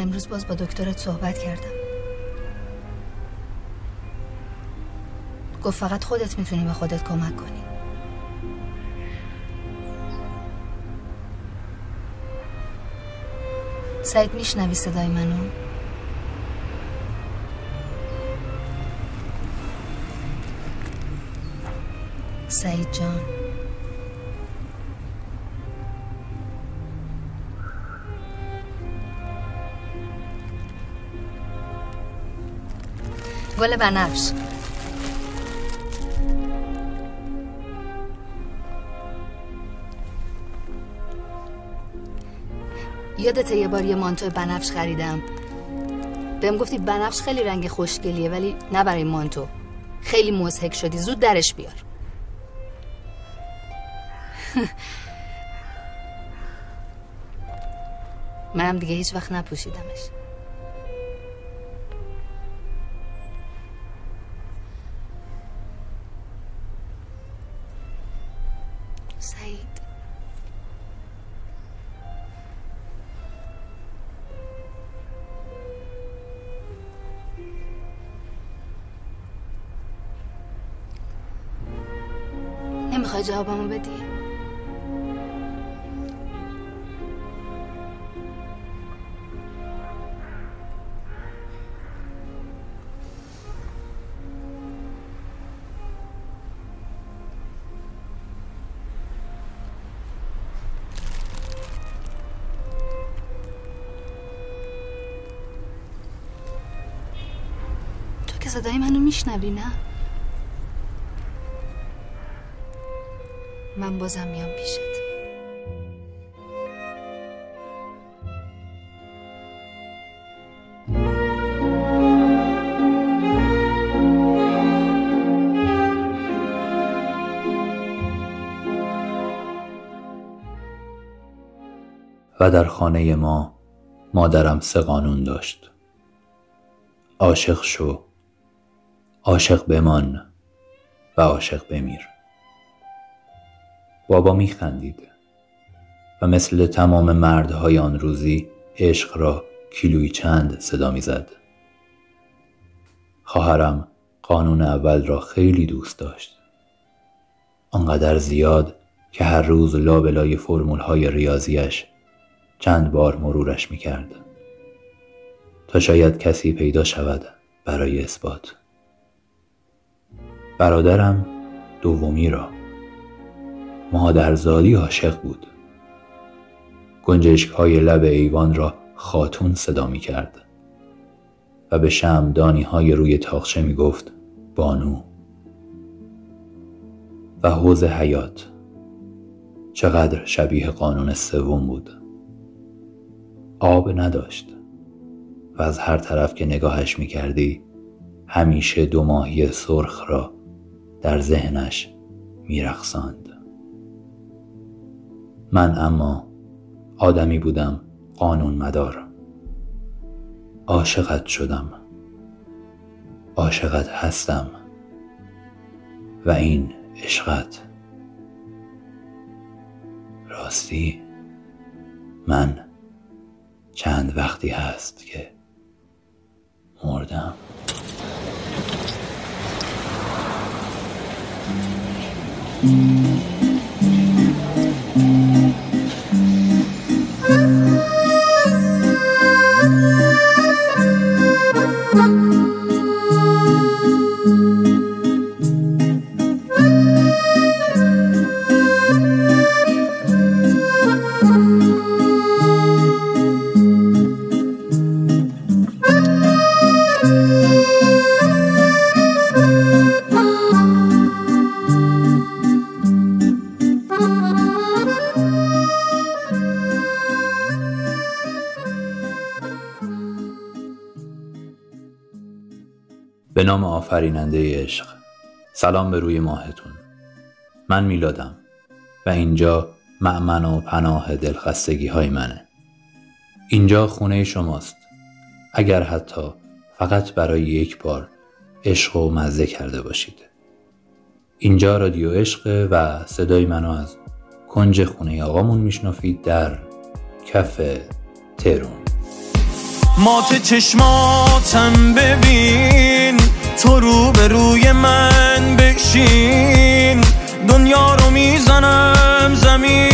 من امروز باز با دکترت صحبت کردم. گفت فقط خودت می‌تونی به خودت کمک کنی. سعید میشنوی صدای منو؟ سعید جان. گل بنفش. یادت یه بار یه مانتو بنفش خریدم. بهم گفتی بنفش خیلی رنگ خوشگلیه ولی نه برای مانتو. خیلی مزهک شدی. زود درش بیار. منم دیگه هیچ وقت نپوشیدمش. جوابمو بدی؟ تو که صدای منو میشنوی نه؟ بازم میام پیشت. و در خانه ما مادرم سه قانون داشت. عاشق شو عاشق بمان و عاشق بمیر. بابا میخندید و مثل تمام مردهای آن روزی عشق را کیلوی چند صدا می‌زد. خواهرم قانون اول را خیلی دوست داشت. آنقدر زیاد که هر روز لابلای فرمول های ریاضیش چند بار مرورش می‌کرد. تا شاید کسی پیدا شود برای اثبات. برادرم دومی را مادرزادی عاشق بود. گنجشک های لب ایوان را خاتون صدا می کرد و به شمدانی های روی تاخچه می گفت بانو. و حوز حیات. چقدر شبیه قانون سوم بود. آب نداشت. و از هر طرف که نگاهش می کردی همیشه دو ماهی سرخ را در ذهنش میرقصاند. من اما آدمی بودم قانون مدار. عاشقت شدم. عاشقت هستم. و این عشقت. راستی من چند وقتی هست که مردم. به نام آفریننده عشق. سلام به روی ماهتون. من میلادم و اینجا معمن و پناه دلخستگی های منه. اینجا خونه شماست. اگر حتی فقط برای یک بار عشق و مزه کرده باشید. اینجا رادیو عشق و صدای منو از کنج خونه آقامون میشنفید در کف ترون مات چشماتم ببین. تو رو به روی من بشین دنیا رو می‌زنم زمین.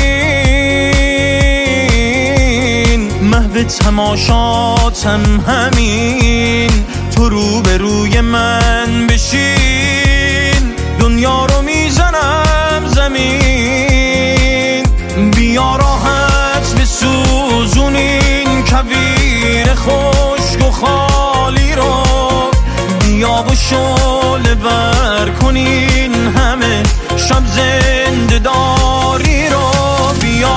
محو تماشاتم همین. تو رو به روی من بشین. دنیا رو می‌زنم زمین. بیا راحت به سوزونین کویر خشک و خالی رو بیا و شل بر کنین همه شب زنده داری رو بیا.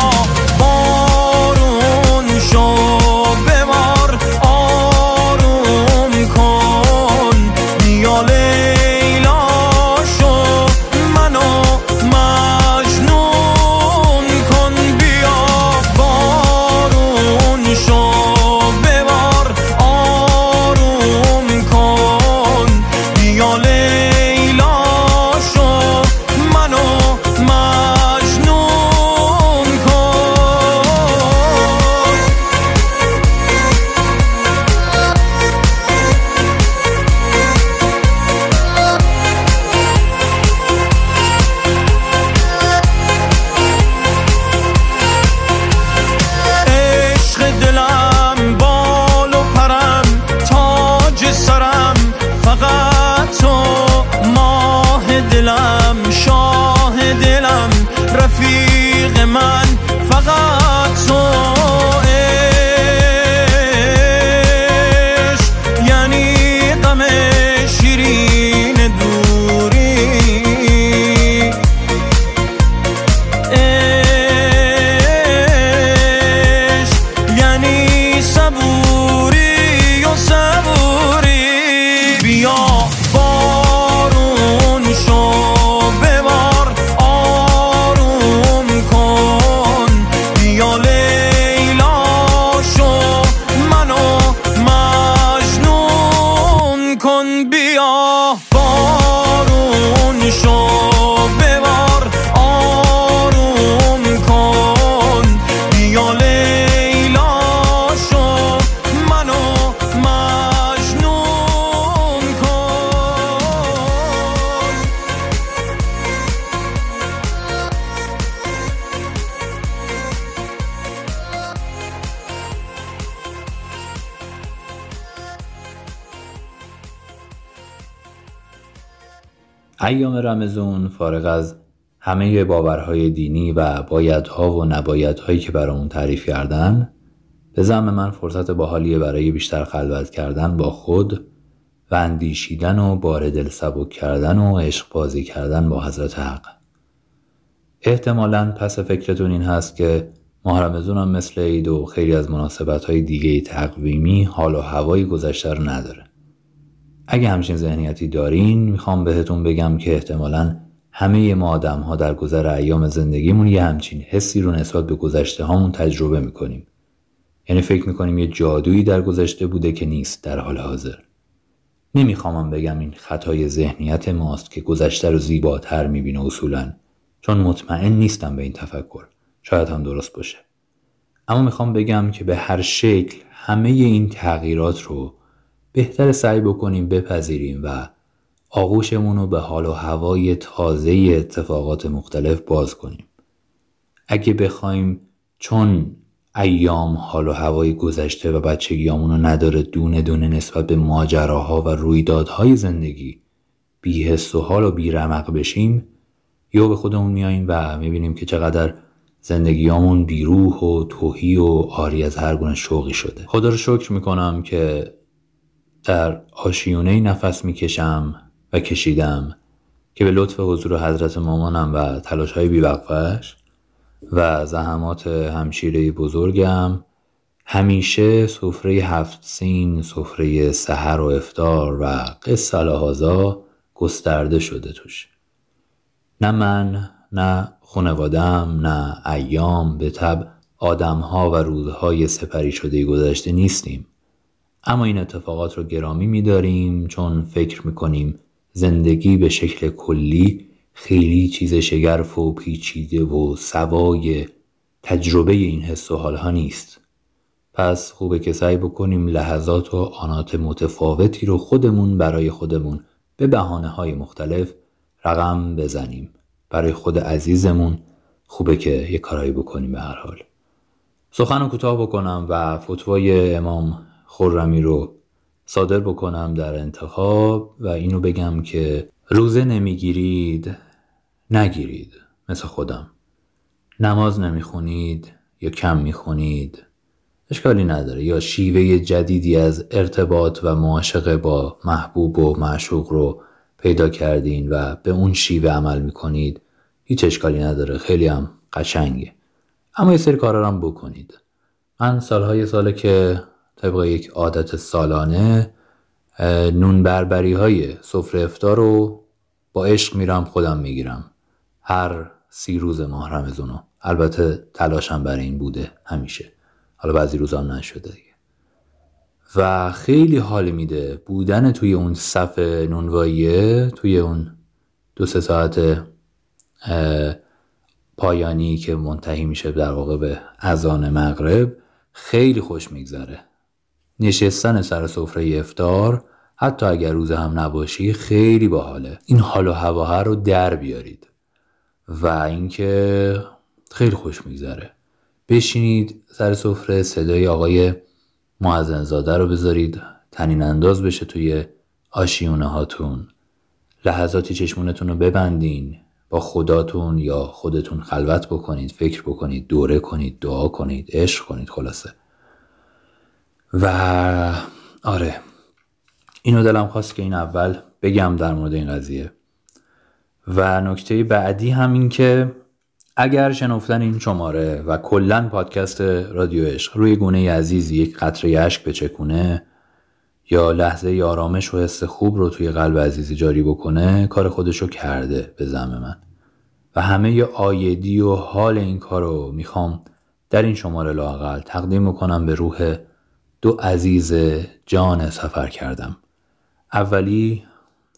ایام رمزون فارغ از همه باورهای دینی و بایدها و نبایدهایی که برامون تعریف کردن به زعم من فرصت باحالیه برای بیشتر خلوت کردن با خود و اندیشیدن و بار دل سبک کردن و عشق بازی کردن با حضرت حق. احتمالا پس فکرتون این هست که ماه رمضون هم مثل عید و خیلی از مناسبت های دیگه تقویمی حال و هوای گذشته رو نداره. اگه همچین ذهنیتی دارین می‌خوام بهتون بگم که احتمالا همه ما آدم ها در گذر ایام زندگیمون یه همچین حسی رو نسبت به گذشته هامون تجربه می‌کنیم. یعنی فکر می‌کنیم یه جادویی در گذشته بوده که نیست در حال حاضر. نمیخوامم بگم این خطای ذهنیت ماست که گذشته رو زیباتر می‌بینه اصولا چون مطمئن نیستم به این تفکر. شاید هم درست باشه. اما می‌خوام بگم که به هر شکل همه این تغییرات رو بهتر سعی بکنیم بپذیریم و آغوشمون رو به حال و هوای تازه اتفاقات مختلف باز کنیم. اگه بخوایم چون ایام حال و هوای گذشته و بچگیامون رو نداره دونه دونه نسبت به ماجراها و رویدادهای زندگی بی حس و حال و بی رمق بشیم یا به خودمون میاییم و می‌بینیم که چقدر زندگیامون بیروح و توهی و آری از هر گونه شوقی شده. خدا رو شکر می‌کنم که در آشیونه نفس می‌کشم و کشیدم که به لطف حضور حضرت مامانم و تلاش های بیوقفش و زحمات همشیره بزرگم همیشه سفره هفت سین سفره سحر و افتار و قصه لحاظا گسترده شده توش. نه من نه خانوادم نه ایام به تب آدمها و روزهای سپری شده گذشته نیستیم. اما این اتفاقات رو گرامی میداریم چون فکر می‌کنیم زندگی به شکل کلی خیلی چیز شگرف و پیچیده و سوای تجربه این حس و حالها نیست. پس خوبه که سعی بکنیم لحظات و آنات متفاوتی رو خودمون برای خودمون به بحانه های مختلف رقم بزنیم. برای خود عزیزمون خوبه که یه کارایی بکنیم به هر حال. سخن کوتاه بکنم و فتوای امام خرمی رو صادر بکنم در انتخاب و اینو بگم که روزه نمی‌گیرید نگیرید مثل خودم. نماز نمی‌خونید یا کم می‌خونید اشکالی نداره. یا شیوه جدیدی از ارتباط و معاشقه با محبوب و معشوق رو پیدا کردین و به اون شیوه عمل می‌کنید هیچ اشکالی نداره. خیلی هم قشنگه. اما یه سری کارا هم بکنید. من سالهای ساله که طبق یک عادت سالانه نون بربری های سفره افتار رو با عشق میرم خودم می‌گیرم. هر سی روز ماه رمزونو البته تلاشم برای این بوده همیشه. حالا بعضی روزا نشده دیگه. و خیلی حال میده بودن توی اون صف نونواییه توی اون دو سه ساعت پایانی که منتهی میشه در واقع به اذان مغرب خیلی خوش میگذره. نشستن سر سفره افتار حتی اگر روز هم نباشی خیلی باحاله. این حال و هواه رو در بیارید. و اینکه خیلی خوش میگذره. بشینید سر سفره صدای آقای معزنزاده رو بذارید. تنین انداز بشه توی آشیونه هاتون. لحظاتی چشمونتون رو ببندین. با خداتون یا خودتون خلوت بکنید فکر بکنید دوره کنید دعا کنید عشق کنید خلاصه. و آره. اینو دلم خواست که این اول بگم در مورد این قضیه. و نکته بعدی هم این که اگر شنفتن این شماره و کلا پادکست رادیو عشق روی گونه عزیزی یک قطره اشک بچکونه یا لحظه آرامش و حس خوب رو توی قلب عزیزی جاری بکنه کار خودشو کرده به زم من. و همه ی آیدی و حال این کار رو می‌خوام در این شماره لاقل تقدیم کنم به روح دو عزیز جان سفر کردم. اولی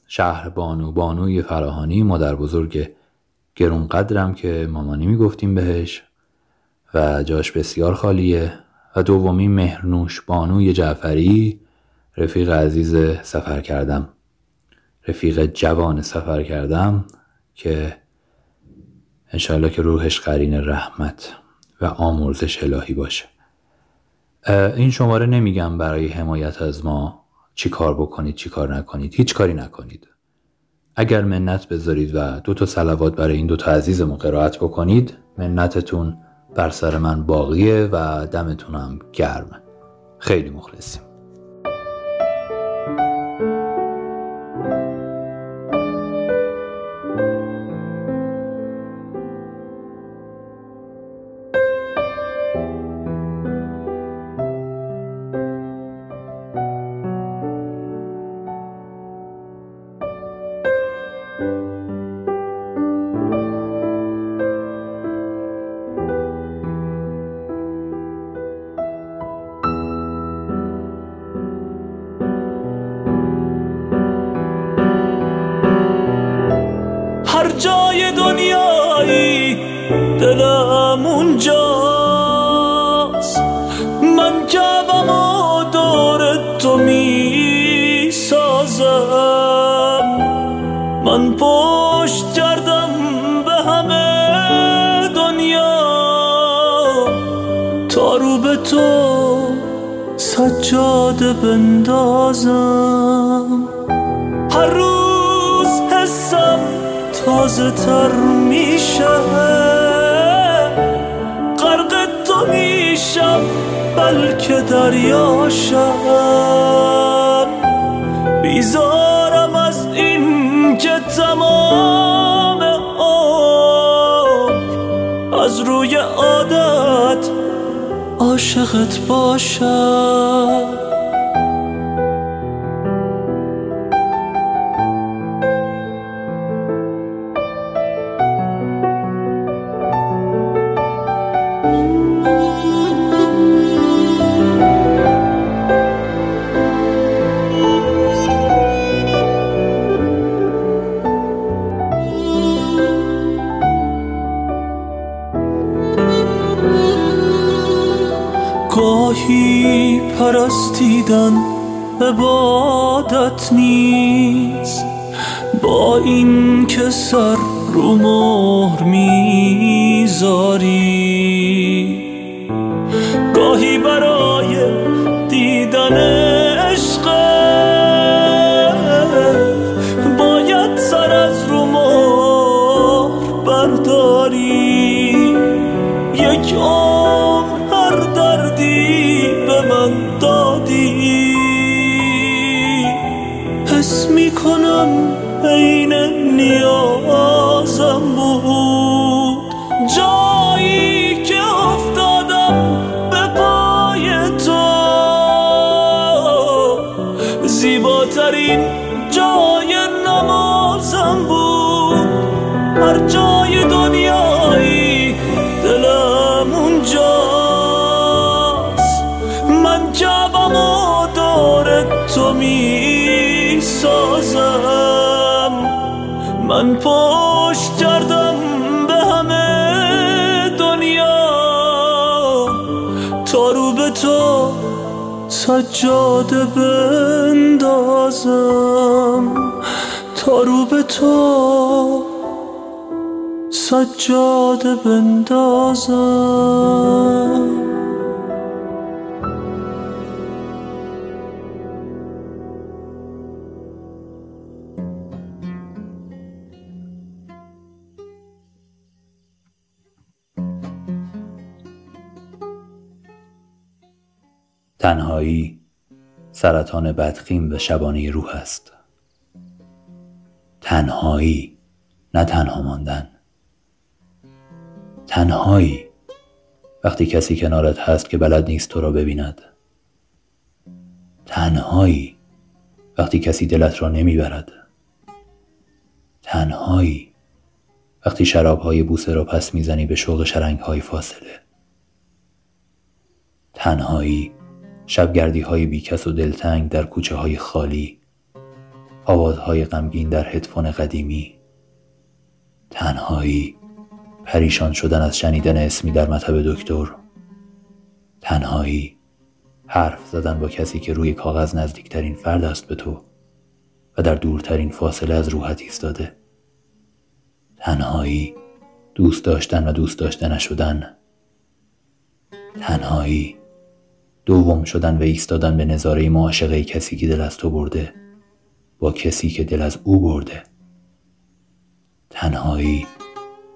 شهر بانو بانوی فراهانی مادر بزرگ گرون قدرم که مامانی می‌گفتیم بهش و جاش بسیار خالیه. و دومی مهرنوش بانوی جعفری رفیق عزیز سفر کردم. رفیق جوان سفر کردم که انشاءالله که روحش قرین رحمت و آمرزش الهی باشه. این شماره نمیگم برای حمایت از ما چی کار بکنید چی کار نکنید. هیچ کاری نکنید. اگر منت بذارید و دو تا سلوات برای این دو تا عزیزمون قرائت بکنید منتتون بر سر من باقیه و دمتونم گرمه خیلی مخلصیم. پرستیدن عبادت نیست. با این که سر رو مهر می‌ذاری. سجاده بندازم تا رو به تو سجاده بندازم. سرطان بدخیم به شبانه روح است. تنهایی نه تنها ماندن. تنهایی وقتی کسی کنارت هست که بلد نیست تو را ببیند. تنهایی وقتی کسی دلت را نمی‌برد. تنهایی وقتی شرابهای بوسه را پس می‌زنی به شوق شرنگهای فاصله. تنهایی شبگردی های بیکس و دلتنگ در کوچه های خالی آوازهای غمگین در هدفون قدیمی. تنهایی پریشان شدن از شنیدن اسمی در مطب دکتر. تنهایی حرف زدن با کسی که روی کاغذ نزدیکترین فرد است به تو و در دورترین فاصله از روحت ایستاده. تنهایی دوست داشتن و دوست داشته نشدن تنهایی دوم شدن و ایستادن به نظاره معاشقه کسی که دل از تو برده با کسی که دل از او برده. تنهایی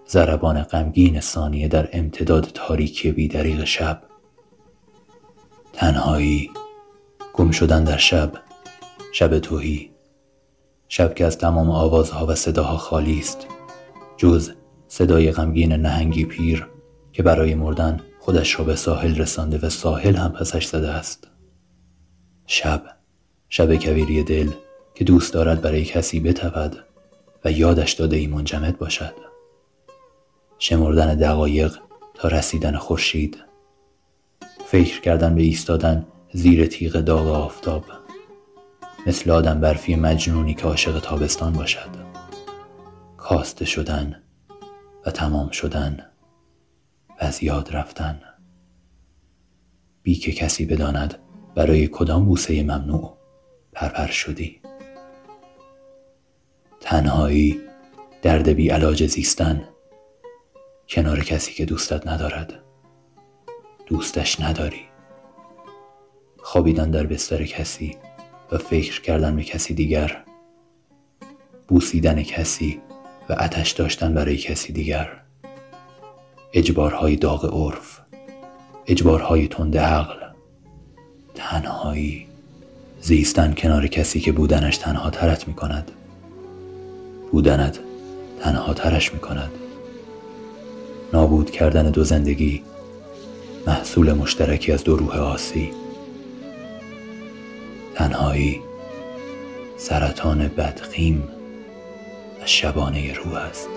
زربان غمگین ثانیه در امتداد تاریکی بیدریق شب. تنهایی گم شدن در شب شب توهی. شب که از تمام آوازها و صداها خالی است جز صدای غمگین نهنگی پیر که برای مردن خودش را به ساحل رسانده و ساحل هم پسش زده است. شب شب کویری دل که دوست دارد برای کسی بتود و یادش داده ای منجمد باشد. شمردن دقایق تا رسیدن خورشید. فکر کردن به ایستادن زیر تیغ داغ آفتاب. مثل آدم برفی مجنونی که عاشق تابستان باشد. کاسته شدن و تمام شدن. از یاد رفتن. بی که کسی بداند برای کدام بوسه ممنوع پرپر شدی. تنهایی درد بی علاج زیستن کنار کسی که دوستت ندارد. دوستش نداری. خوابیدن در بستر کسی و فکر کردن به کسی دیگر. بوسیدن کسی و اتش داشتن برای کسی دیگر. اجبارهای داغ عرف اجبارهای تند عقل تنهایی زیستن کنار کسی که بودنش تنها ترت می کند بودنت تنها ترش می کند نابود کردن دو زندگی محصول مشترکی از دو روح آسی تنهایی سرطان بدخیم و شبانه روح است.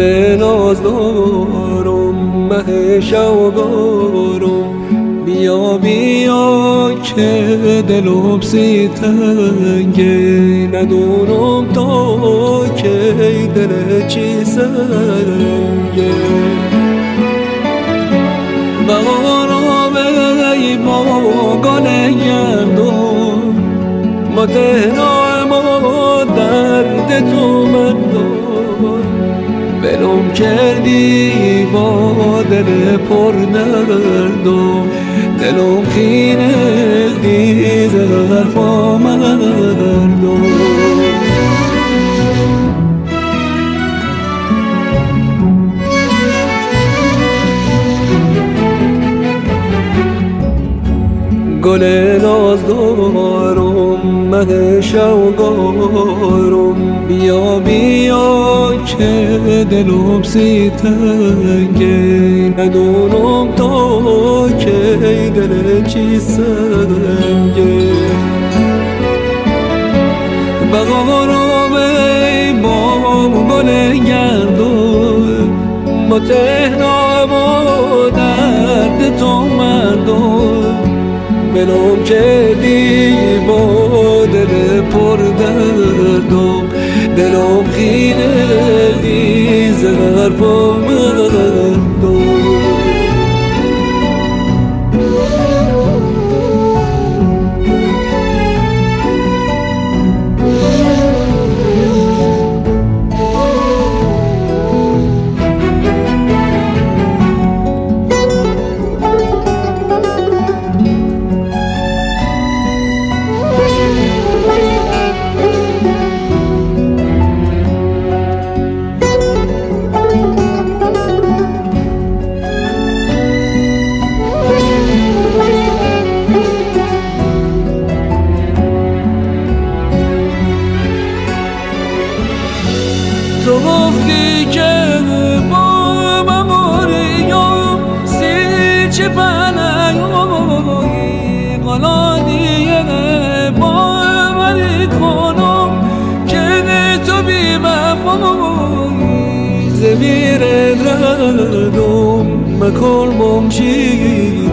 گل نازدارم مه شوگارو بیا بیا که دلم سی تنگه ندونم تا که دل چی سنگه بهارا ای با گل گردم ما تهنا ما درد تو من کردی با دل پر دردم دلم خینه دیز حرفا مردم گل ناز مه شوگارم بیا بیا که دلم سی تنگه ندونم تا که دل چی سنگه. بغارم ای بام گل گردم با تهرام و درد تو مردم بلوم کردی با دل پر دردم. دلم خیره دی زرفا مردم تو گفتی که با مموریم سی چه پنهایی قلادیه با ولی کنم که تو بی وفایی زمیر ردم مکل بمشیرم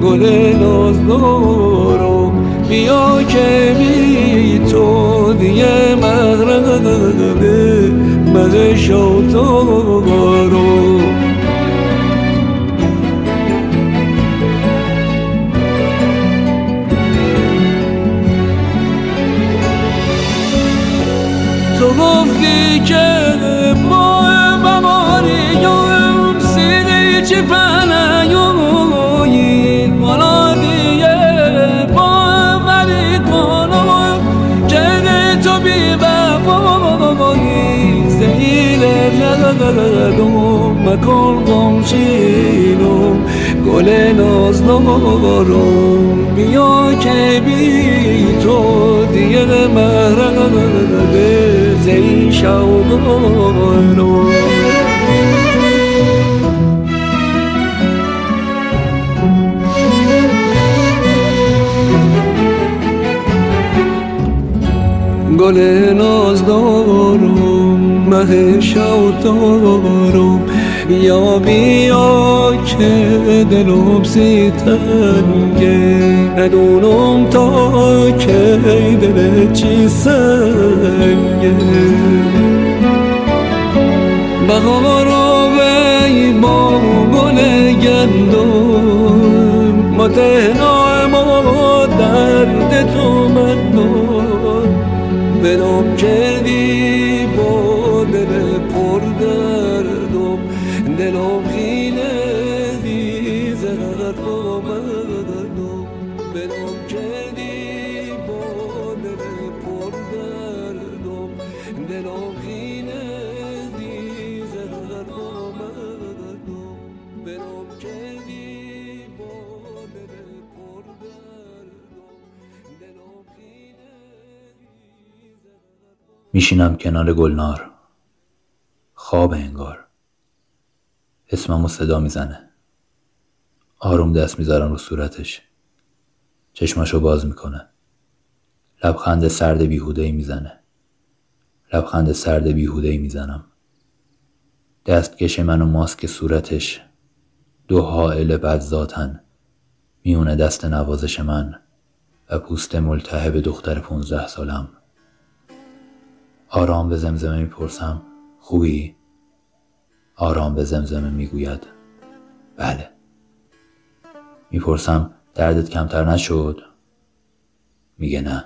گل ناز دارم بیا که بی تو دیگه مغربه شوتارو تو ندادم مکن گمشینم گل ناز دارم بیا که بی تو دیگه مهربه زی شوقارم گل ناز دارم مه شو دارم بیا که دلم سی تنگه ندونم تا که دل چی سنگه. بهارا وی با گل گندم. ما ما درد تو من بلوم کردی میشینم کنار گلنار. خواب انگار. اسممو صدا می‌زنه. آروم دست می‌ذارم رو صورتش. چشماشو باز می‌کنه. لبخند سرد بیهوده ای می‌زنه. لبخند سرد بیهوده ای می‌زنم. دستکش من و ماسک صورتش. دو حائل بدذاتن میونه دست نوازش من و پوست ملتهب دختر پونزده سالم. آرام به زمزمه می‌پرسم. خوبی؟ آرام به زمزمه می‌گوید. بله. می‌پرسم دردت کمتر نشد؟ میگه نه.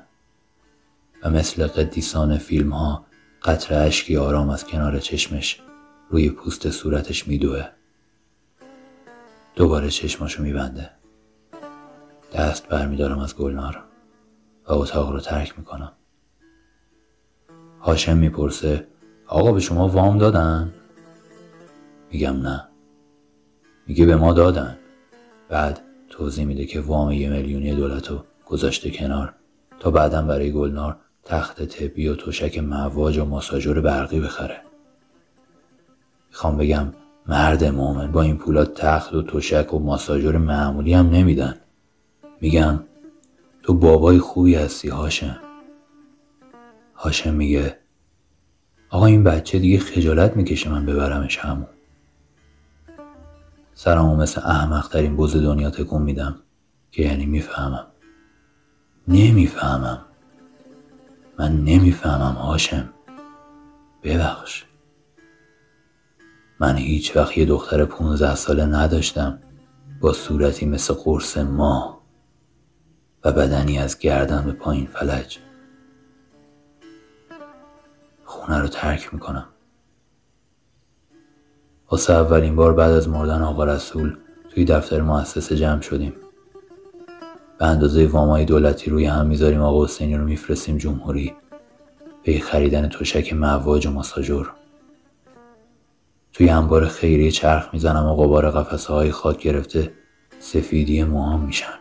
و مثل قدیسان فیلم ها قطر اشکی آرام از کنار چشمش روی پوست صورتش میدوه. دوباره چشماشو میبنده. دست برمیدارم از گلنار و اتاق رو ترک می‌کنم. هاشم می‌پرسه آقا به شما وام دادن؟ میگم نه. میگه به ما دادن. بعد توضیح میده که وام یه میلیونی دولت رو گذاشته کنار. تا بعدا برای گلنار تخت طبی و تشک مواج و ماساژور برقی بخره. می‌خوام بگم مرد مومن با این پولا تخت و تشک و ماساژور معمولی هم نمیدن. میگم تو بابای خوبی هستی هاشم. هاشم میگه آقا این بچه دیگه خجالت می‌کشه من ببرمش همون. سرمو مثل احمق بز دنیا تکون میدم که یعنی می‌فهمم. نمی‌فهمم. من نمی‌فهمم هاشم. ببخش. من هیچ وقت یه دختر پونزده ساله نداشتم با صورتی مثل قرص ماه و بدنی از گردن به پایین فلج. خونه رو ترک می‌کنم. واسه اولین بار بعد از مردن آقا رسول توی دفتر مؤسسه جمع شدیم. به اندازه وامای دولتی روی هم می‌ذاریم آقا حسینی رو میفرستیم جمهوری. به خریدن تشک مواج و ماساژور توی انبار خیریه چرخ می‌زنم و قبار قفسه های خاک گرفته سفیدی موهام میشن.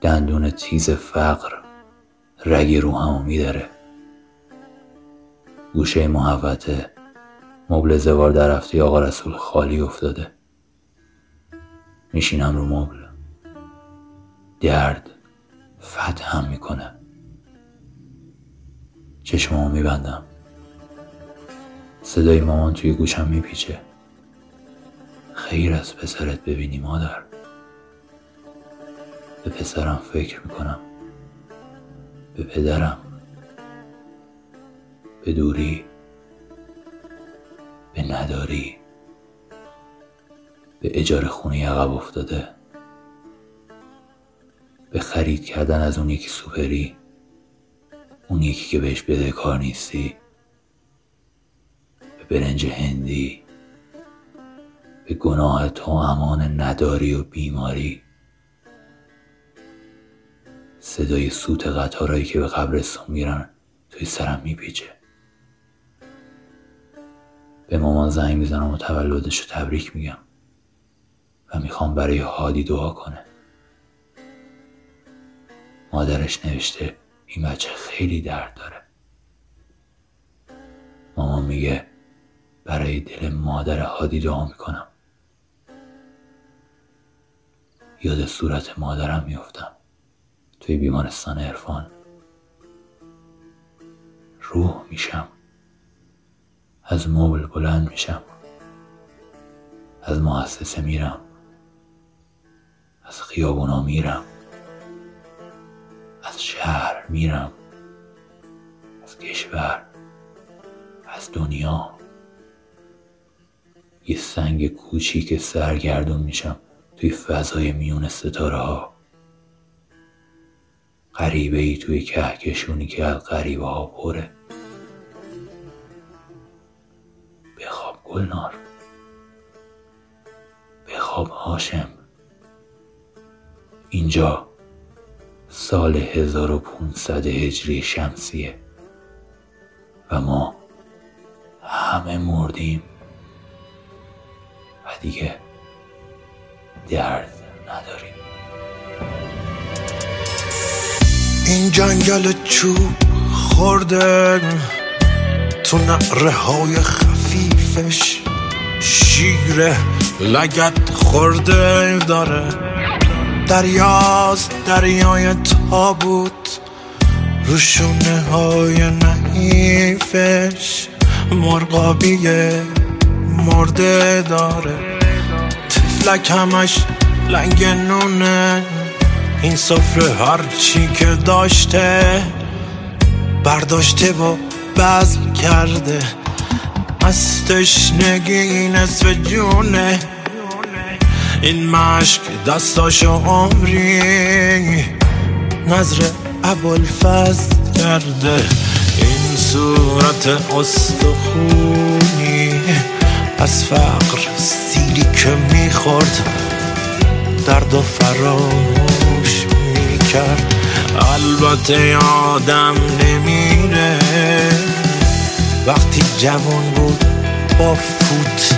دندون تیز فقر رگ روحمو میداره. گوشه محوته مبل زوار در رفته آقا رسول خالی افتاده. میشینم رو مبل. درد فتحم می‌کنه. چشممو میبندم. صدای مامان توی گوشم میپیچه. خیر از پسرت ببینی مادر. به پسرم فکر می‌کنم. به پدرم. به دوری به نداری به اجاره خونه عقب افتاده به خرید کردن از اون یکی سوپری اون یکی که بهش بده کار نیستی به برنج هندی به گناه تو امان نداری و بیماری. صدای سوت قطارهایی که به قبرستان میرن توی سرم میپیچه. به مامان زنگ می‌زنم و تولدش رو تبریک میگم. و می‌خوام برای هادی دعا کنه. مادرش نوشته این بچه خیلی درد داره. مامان میگه برای دل مادر هادی دعا می‌کنم. یاد صورت مادرم میفتم توی بیمارستان عرفان. روح میشم. از مبل بلند میشم. از مؤسسه میرم. از خیابونا میرم. از شهر میرم. از کشور. از دنیا. یه سنگ کوچیک سرگردون میشم توی فضای میون ستاره ها غریبه ای توی کهکشونی که از غریبه ها پره. بخواب گلنار بخواب هاشم. اینجا سال 1500 هجری شمسیه و ما همه مردیم و دیگه درد نداریم. این جنگل چوب خورده تو نقره های خفیفش شیر لگت خورده داره. دریاست دریای تابوت روشونه های نحیفش مرغابی مرده داره. فلک همش لنگ نونه این سفره هر چی که داشته برداشته و بزل کرده. از تشنگی نصف جونه. این مشک دستاشو عمری. نظر ابوالفضل کرده. این صورت استخونی. از فقر سیلی که می‌خورد. درد و فراموش می‌کرد. البته آدم نمیره. وقتی جوان بود با فوت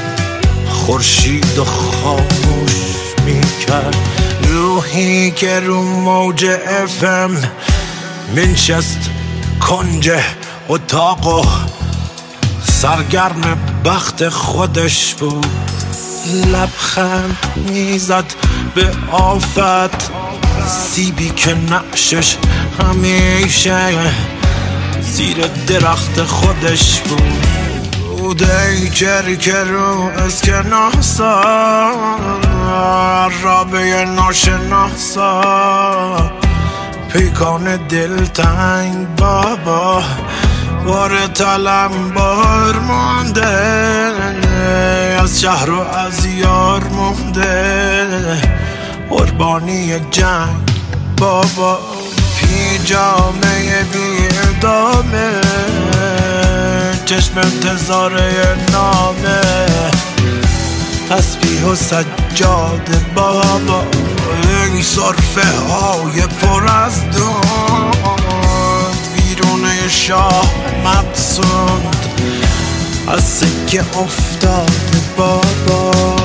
خورشید و خاموش می‌کرد. روحی که رو موج افم منشست کنج اتاق و سرگرم بخت خودش بود. لبخند می‌زد به آفت. سیبی که نقشش همیشه زیر درخت خودش بود. بوده کری که رو اسکناسا رابه ناشناسا. پیکان دلتنگ بابا بار تلم بار مانده از شهر و از یار مونده. قربانی جنگ بابا پی جامعه بی ادامه چشم انتظاره نامه. تسبیح و سجاد بابا این صرفه های پر از دود بیرون شاه مقصود از سکه افتاد بابا.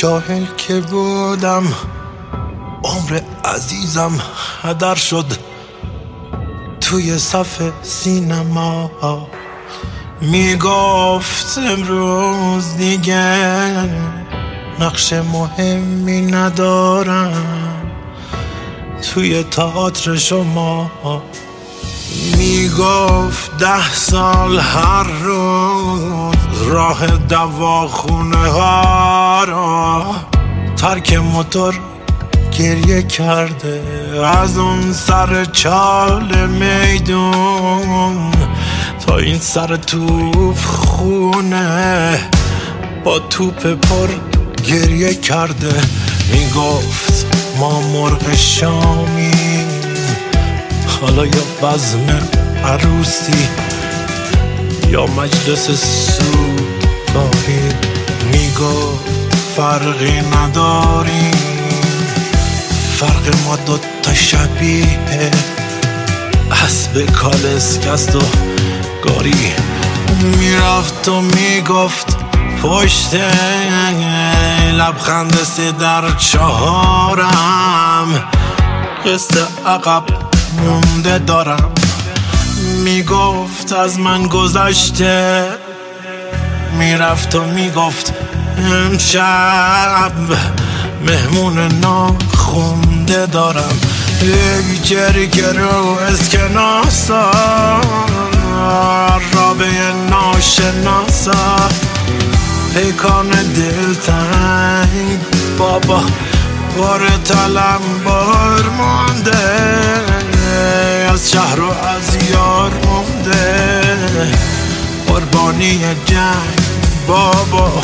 جاهل که بودم عمر عزیزم هدر شد. توی صف سینما می‌گفت امروز دیگه نقش مهمی ندارم. توی تئاتر شما می‌گفت ده سال هر روز راه دواخونه ها را. ترک موتور گریه کرده. از اون سر چال میدون. تا این سر توپ خونه با توپ پر گریه کرده. می‌گفت ما مرغ شامی. حالا یا بزم عروسی یا مجلس سود گاهی می‌گفت فرقی نداریم فرق ما دوتا شبیه. اسب کالسکست و گاری. می‌رفت و می‌گفت پشت لبخند سی در چهارم. قصد عقب مونده دارم. می‌گفت از من گذشته می‌رفت و می‌گفت امشب مهمون ناخونده دارم. یک جری که رو اسکناسا رابه ناشناسا. پیکان دلتنگ بابا بار تلم بار مانده. از شهر و از یار مونده قربانی جنگ. بابا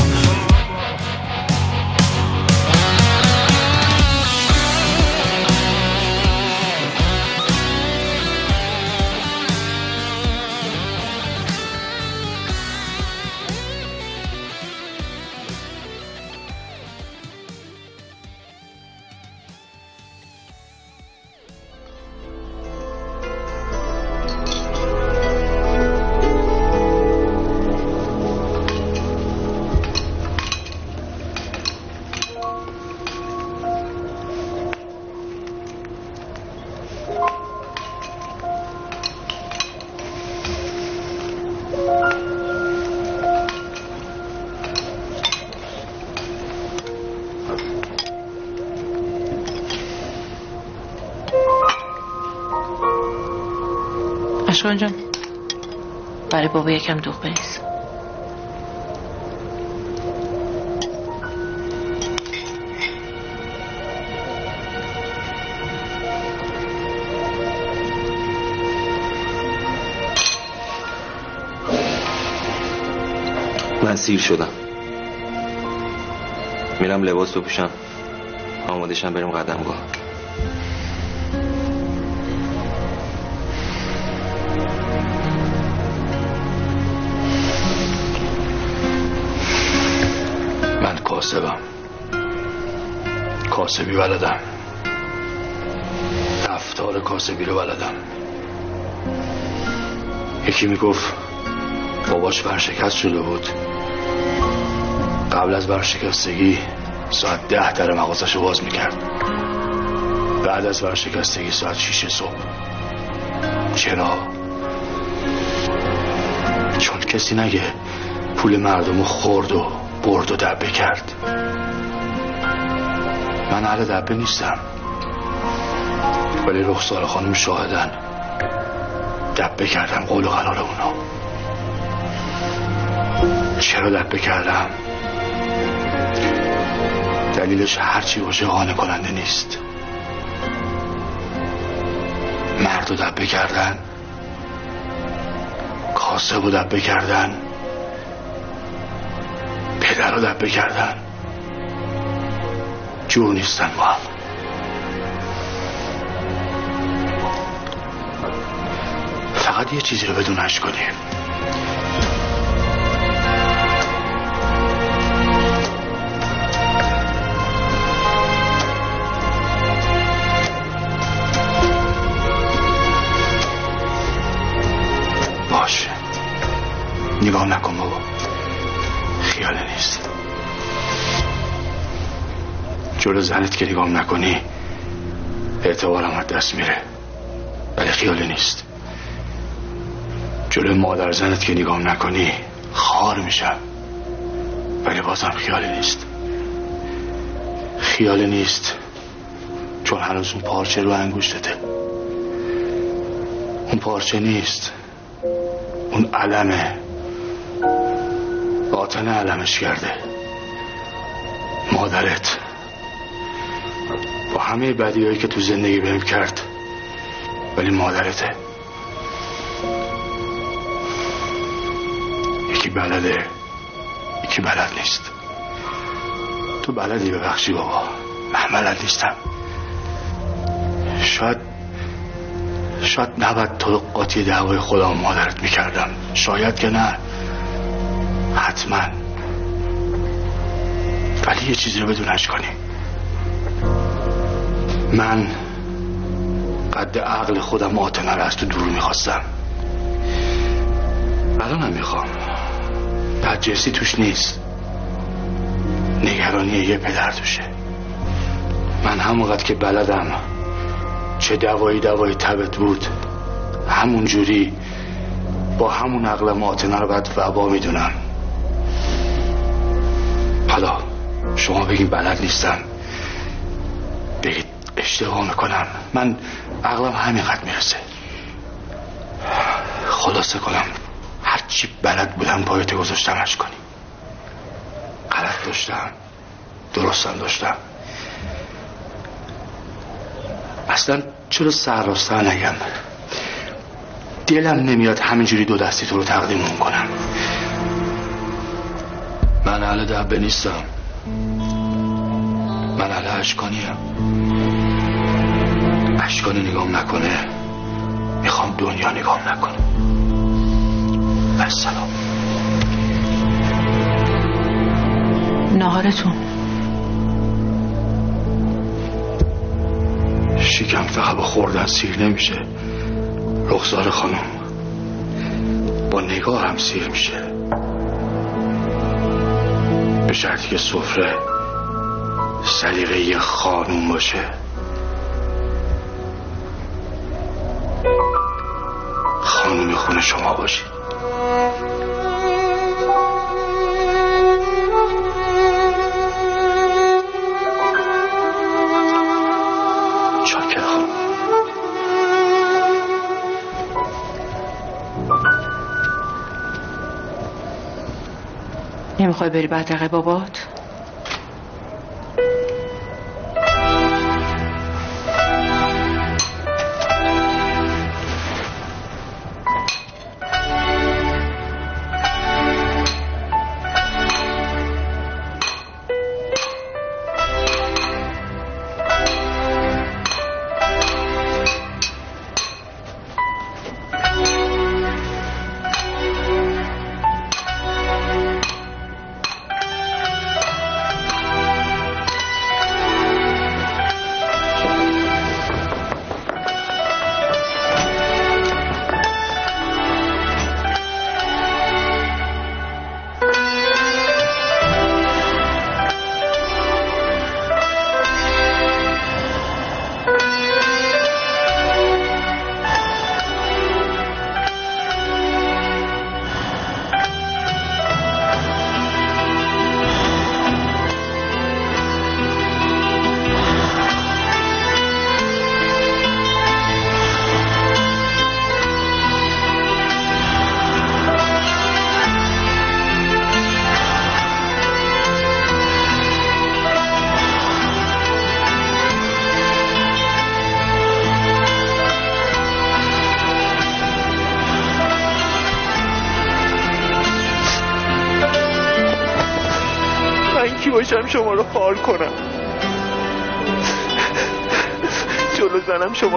اشکان جان. برای بابا یکم دوغ بریز. من سیر شدم. میرم لباس بپوشم. آمادشم بریم قدمگاه. کاسبم کاسبی بلدم رفتار کاسبی رو بلدم یکی می‌گفت باباش برشکست شده بود. قبل از برشکستگی ساعت ده در مغازش باز می‌کرد. بعد از برشکستگی ساعت شیش صبح. چرا؟ چون کسی نگه پول مردم خورد و برد و دبه کرد. من اهل دبه نیستم. ولی رخسار خانم شاهدن. دبه کردم قول و قرار اونا. چرا دبه کردم؟ دلیلش هرچی باشه قانع کننده نیست. مرد و دبه کردن. کاسب و دبه کردن. رو دبه کردن جور نیستن با هم. فقط یه چیزی رو بدونش کنیم. زنت که نگاه نکنی اعتبارم از دست میره. ولی خیاله نیست. جلو مادر زنت که نگاه نکنی خار میشم ولی بازم خیاله نیست. خیاله نیست چون هنوز اون پارچه رو انگوشتته اون پارچه نیست. اون علمه. باطن علمش کرده. مادرت. با همه بدیهایی که تو زندگی بهم کرد. ولی مادرته. یکی بلده یکی بلد نیست. تو بلدی ببخشی بابا. من بلد نیستم. شاید شاید نباید تو قاطی دعوای خدا مادرت می‌کردم. شاید که نه. حتما. ولی یه چیزی رو بدونش کنی. من قد عقل خودم آتنه رو از تو دور می‌خواستم. الانم می‌خوام. بدجنسی توش نیست. نگرانی یه پدر توشه. من همونقدر که بلدم چه دوایی دوایی تبت بود همون جوری با همون عقل ماتنه رو باید وبا می‌دونم. حالا شما بگین بلد نیستم. بگید اشتباه می‌کنم. من عقلم همینقدر می‌رسه. خلاصه کنم هرچی بلد بودم پایت گذاشتمش کنی. غلط داشتم درستم داشتم. اصلا چرا سر نگم؟ دلم نمیاد همینجوری دو دستی تو رو تقدیم کنم. من اهل دبه نیستم. من اهل اشکانیم. اشکانی نگام نکنه. می‌خوام دنیا نگام نکنه. السلام. نهارتون شکم فقط با خوردن سیر نمیشه. رخسار خانم. با نگاه هم سیر میشه. به شرطی که سفره سلیقه یه خانوم باشه. خون شما باشید نمی‌خوای بری بدرقه بابات؟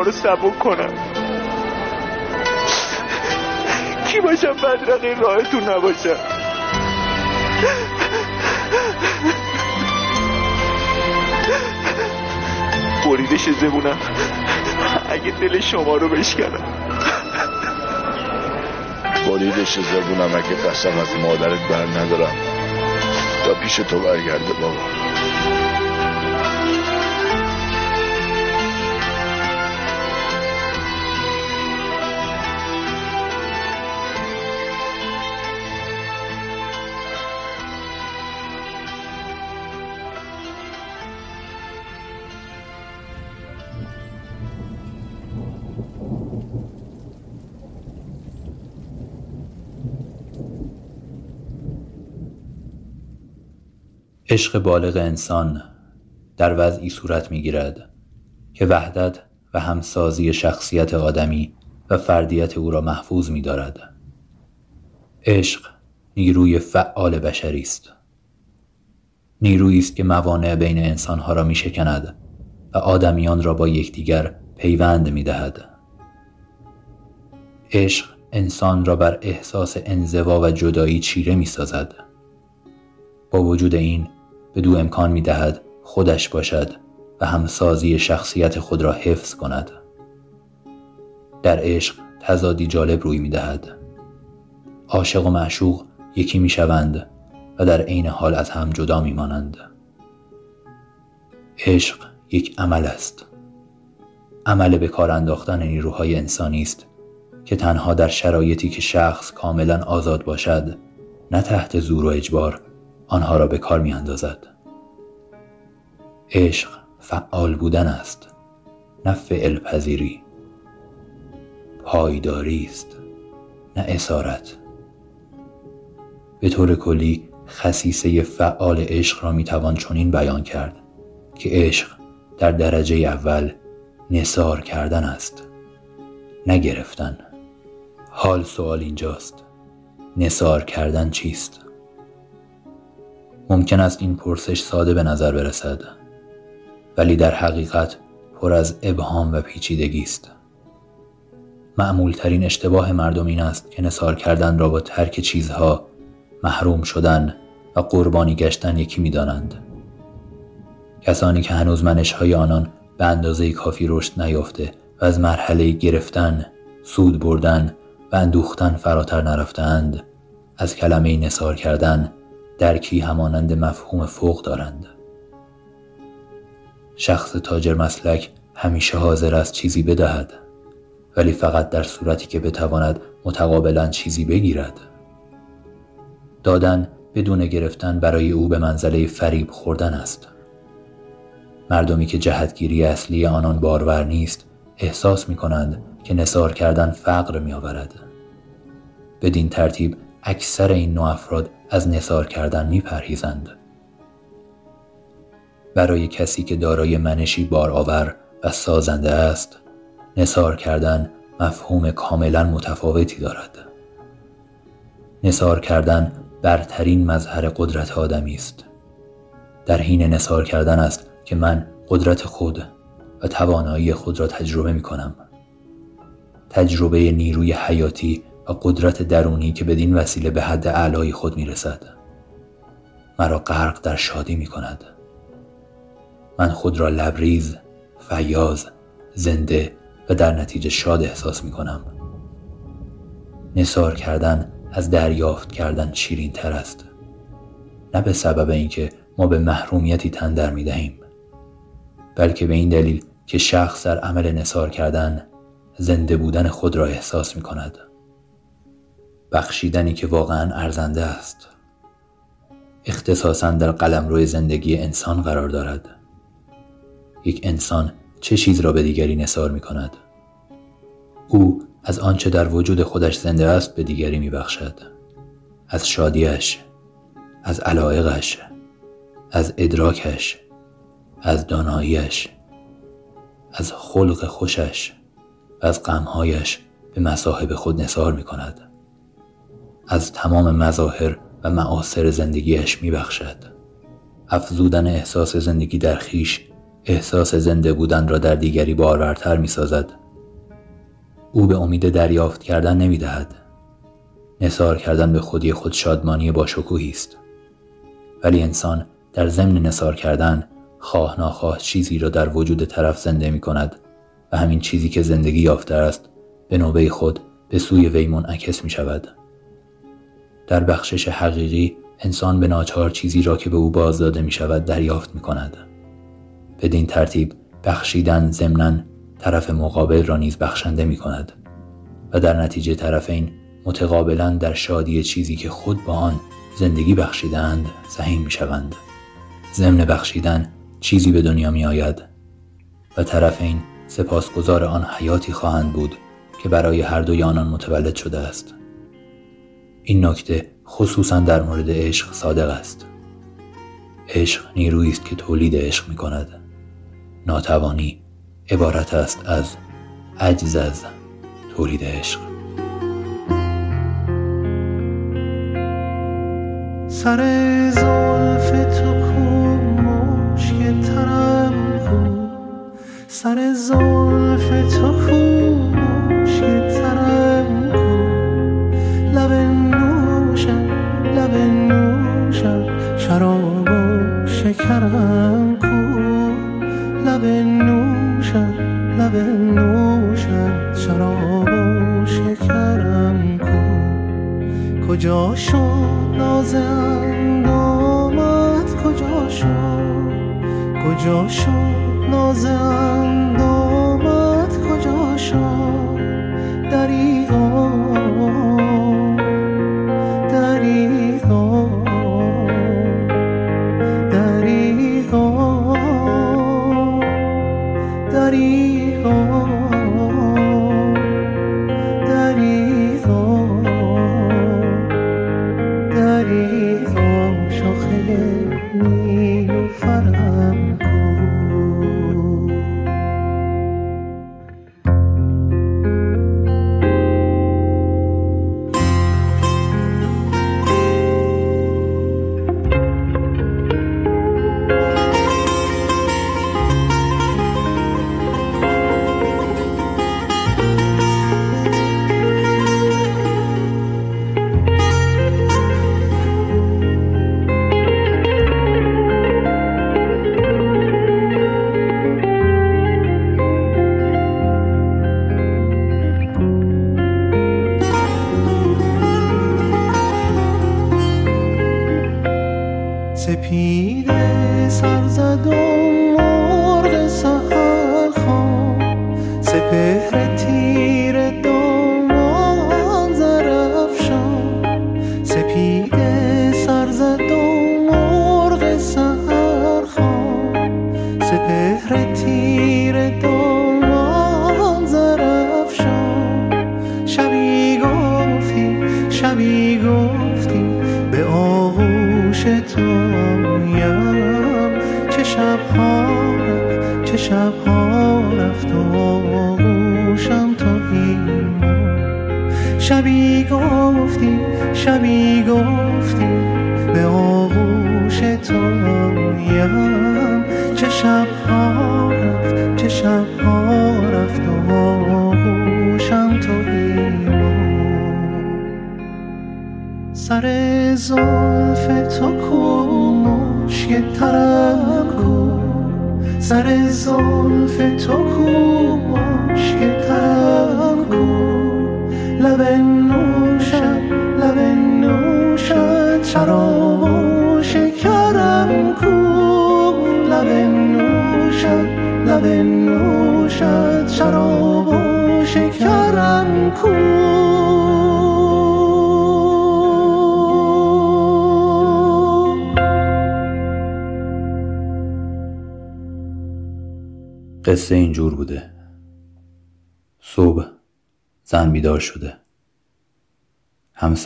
رو سبک کنم کی باشم بدرقه راهتون نباشم بریدش زبونم. اگه دل شما رو بشکنم. بریدش زبونم اگه قسم از مادرت بر ندارم. تا پیش تو برگرده بابا. عشق بالغ انسان در وضعی صورت می گیرد که وحدت و همسازی شخصیت آدمی و فردیت او را محفوظ می دارد. عشق نیروی فعال بشری است. نیرویی است که موانع بین انسانها را می شکند و آدمیان را با یکدیگر پیوند می دهد. عشق انسان را بر احساس انزوا و جدایی چیره می سازد. با وجود این دو امکان می دهد خودش باشد و همسازی شخصیت خود را حفظ کند. در عشق تزادی جالب روی می دهد عاشق و معشوق یکی می شوند و در عین حال از هم جدا می مانند عشق یک عمل است. عمل به کار انداختن نیروهای انسانی است که تنها در شرایطی که شخص کاملا آزاد باشد نه تحت زور و اجبار آنها را به کار می اندازد. عشق فعال بودن است نه فعل پذیری پایداری است نه اسارت به طور کلی خصیصه فعال عشق را می‌توان چنین بیان کرد که عشق در درجه اول نصار کردن است نگرفتن حال سوال اینجاست نصار کردن چیست؟ ممکن است این پرسش ساده به نظر برسد ولی در حقیقت پر از ابهام و پیچیدگی است معمول ترین اشتباه مردم این است که نصار کردن را با ترک چیزها محروم شدن و قربانی گشتن یکی می دانند. کسانی که هنوز منشهای آنان به اندازه کافی رشد نیافته و از مرحله گرفتن، سود بردن و اندوختن فراتر نرفتند از کلمه نصار کردن درکی همانند مفهوم فوق دارند. شخص تاجر مسلک همیشه حاضر است چیزی بدهد ولی فقط در صورتی که بتواند متقابلا چیزی بگیرد. دادن بدون گرفتن برای او به منزله فریب خوردن است. مردمی که جهتگیری اصلی آنان بارور نیست احساس می کنند که نصار کردن فقر می آورد بدین ترتیب اکثر این نوع افراد از نصار کردن میپرهیزند. برای کسی که دارای منشی بارآور و سازنده است نصار کردن مفهوم کاملا متفاوتی دارد. نصار کردن برترین مظهر قدرت آدمی است. در حین نصار کردن است که من قدرت خود و توانایی خود را تجربه می کنم تجربه نیروی حیاتی و قدرت درونی که بدین وسیله به حد اعلای خود می رسد مرا غرق در شادی می کند من خود را لبریز، فیاض، زنده و در نتیجه شاد احساس می کنم نصار کردن از دریافت کردن شیرین تر است. نه به سبب اینکه ما به محرومیتی تن در می دهیم بلکه به این دلیل که شخص در عمل نصار کردن زنده بودن خود را احساس می کند بخشیدنی که واقعا ارزنده است. اختصاصا در قلم روی زندگی انسان قرار دارد. یک انسان چه چیز را به دیگری نصار می کند؟ او از آنچه در وجود خودش زنده است به دیگری می بخشد. از شادیش از علایقش از ادراکش از داناییش از خلق خوشش و از غمهایش به مصاحب خود نصار می کند. از تمام مظاهر و معاصر زندگیش می بخشد افزودن احساس زندگی در خیش احساس زنده بودن را در دیگری بارورتر می سازد او به امید دریافت کردن نمی دهد نصار کردن به خودی خود شادمانی با شکوهی است. ولی انسان در ضمن نصار کردن خواه ناخواه چیزی را در وجود طرف زنده می کند و همین چیزی که زندگی یافته است به نوبه خود به سوی وی منعکس می شود. در بخشش حقیقی انسان به ناچار چیزی را که به او باز داده می شود دریافت می کند. بدین ترتیب بخشیدن ضمنا طرف مقابل را نیز بخشنده می کند و در نتیجه طرفین متقابلا در شادی چیزی که خود با آن زندگی بخشیدند سهیم می شوند. ضمن بخشیدن چیزی به دنیا می آید و طرفین سپاسگزار آن حیاتی خواهند بود که برای هر دوی آنان متولد شده است این نکته خصوصا در مورد عشق صادق است. عشق نیرویی است که تولید عشق می کند ناتوانی عبارت است از عجز از تولید عشق. سر زلف تو کو مشک ترم کو سر زلف تو کو و شکرم کو؟ لب نوشم لب نوشم شراب و شکرم کو؟ کجا شد ناز اندامت کجا شد؟ کجا شد ناز اندامت کجا شد؟ دریغا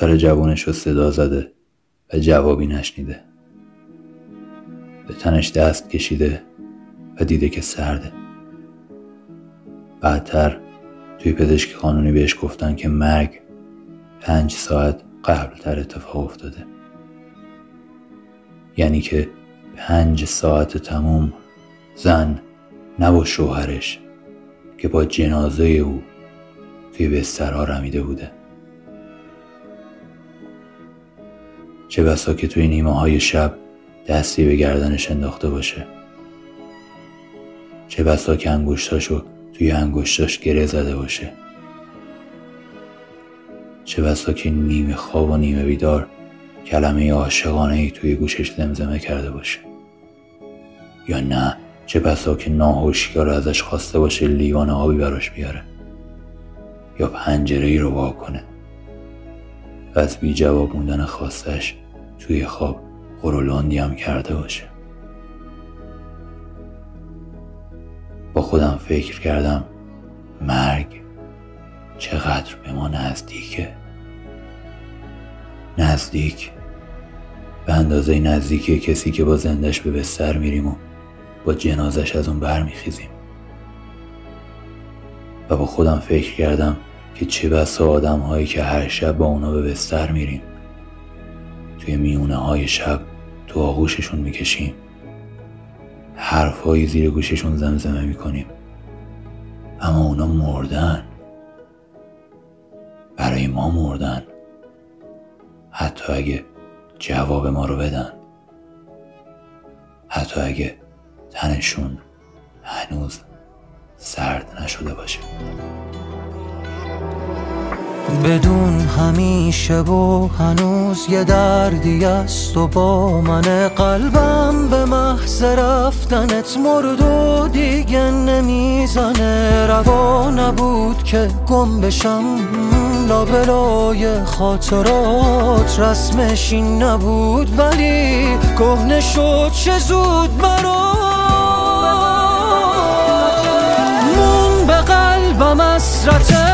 همسر جوانش رو صدا زده و جوابی نشنیده. به تنش دست کشیده و دیده که سرده. بعدتر توی پزشک قانونی بهش گفتن که مرگ پنج ساعت قبلتر اتفاق افتاده. یعنی که پنج ساعت تموم زن نه با شوهرش که با جنازه او توی بسترها رمیده بوده. چه بسا که توی نیمه های شب دستی به گردنش انداخته باشه. چه بسا که انگشتاشو توی انگشتاش گره زده باشه. چه بسا که نیمه خواب و نیمه بیدار کلمه عاشقانه ای توی گوشش زمزمه کرده باشه. یا نه چه بسا که ناهوشیار ازش خواسته باشه لیوان آبی براش بیاره. یا پنجره ای رو وا کنه و از بی جواب موندن خواستش توی خواب قرولندی هم کرده باشه. با خودم فکر کردم مرگ چقدر به ما نزدیکه. نزدیک به اندازه نزدیکی کسی که با زندش به بستر میریم و با جنازش از اون برمیخیزیم. و با خودم فکر کردم که چه بسا آدم هایی که هر شب با اونا به بستر میریم. توی میونه های شب تو آغوششون می‌کشیم. حرفهایی زیر گوششون زمزمه می‌کنیم. اما اونا مردن. برای ما مردن. حتی اگه جواب ما رو بدن. حتی اگه تنشون هنوز سرد نشده باشه. بدون همیشه و هنوز یه دردی است و با من قلبم به محض رفتنت مرد و دیگه نمی‌زنه. روا نبود که گم بشم لابلای خاطرات رسمش این نبود. ولی کهنه شد چه زود برا مون به قلبم اسرتش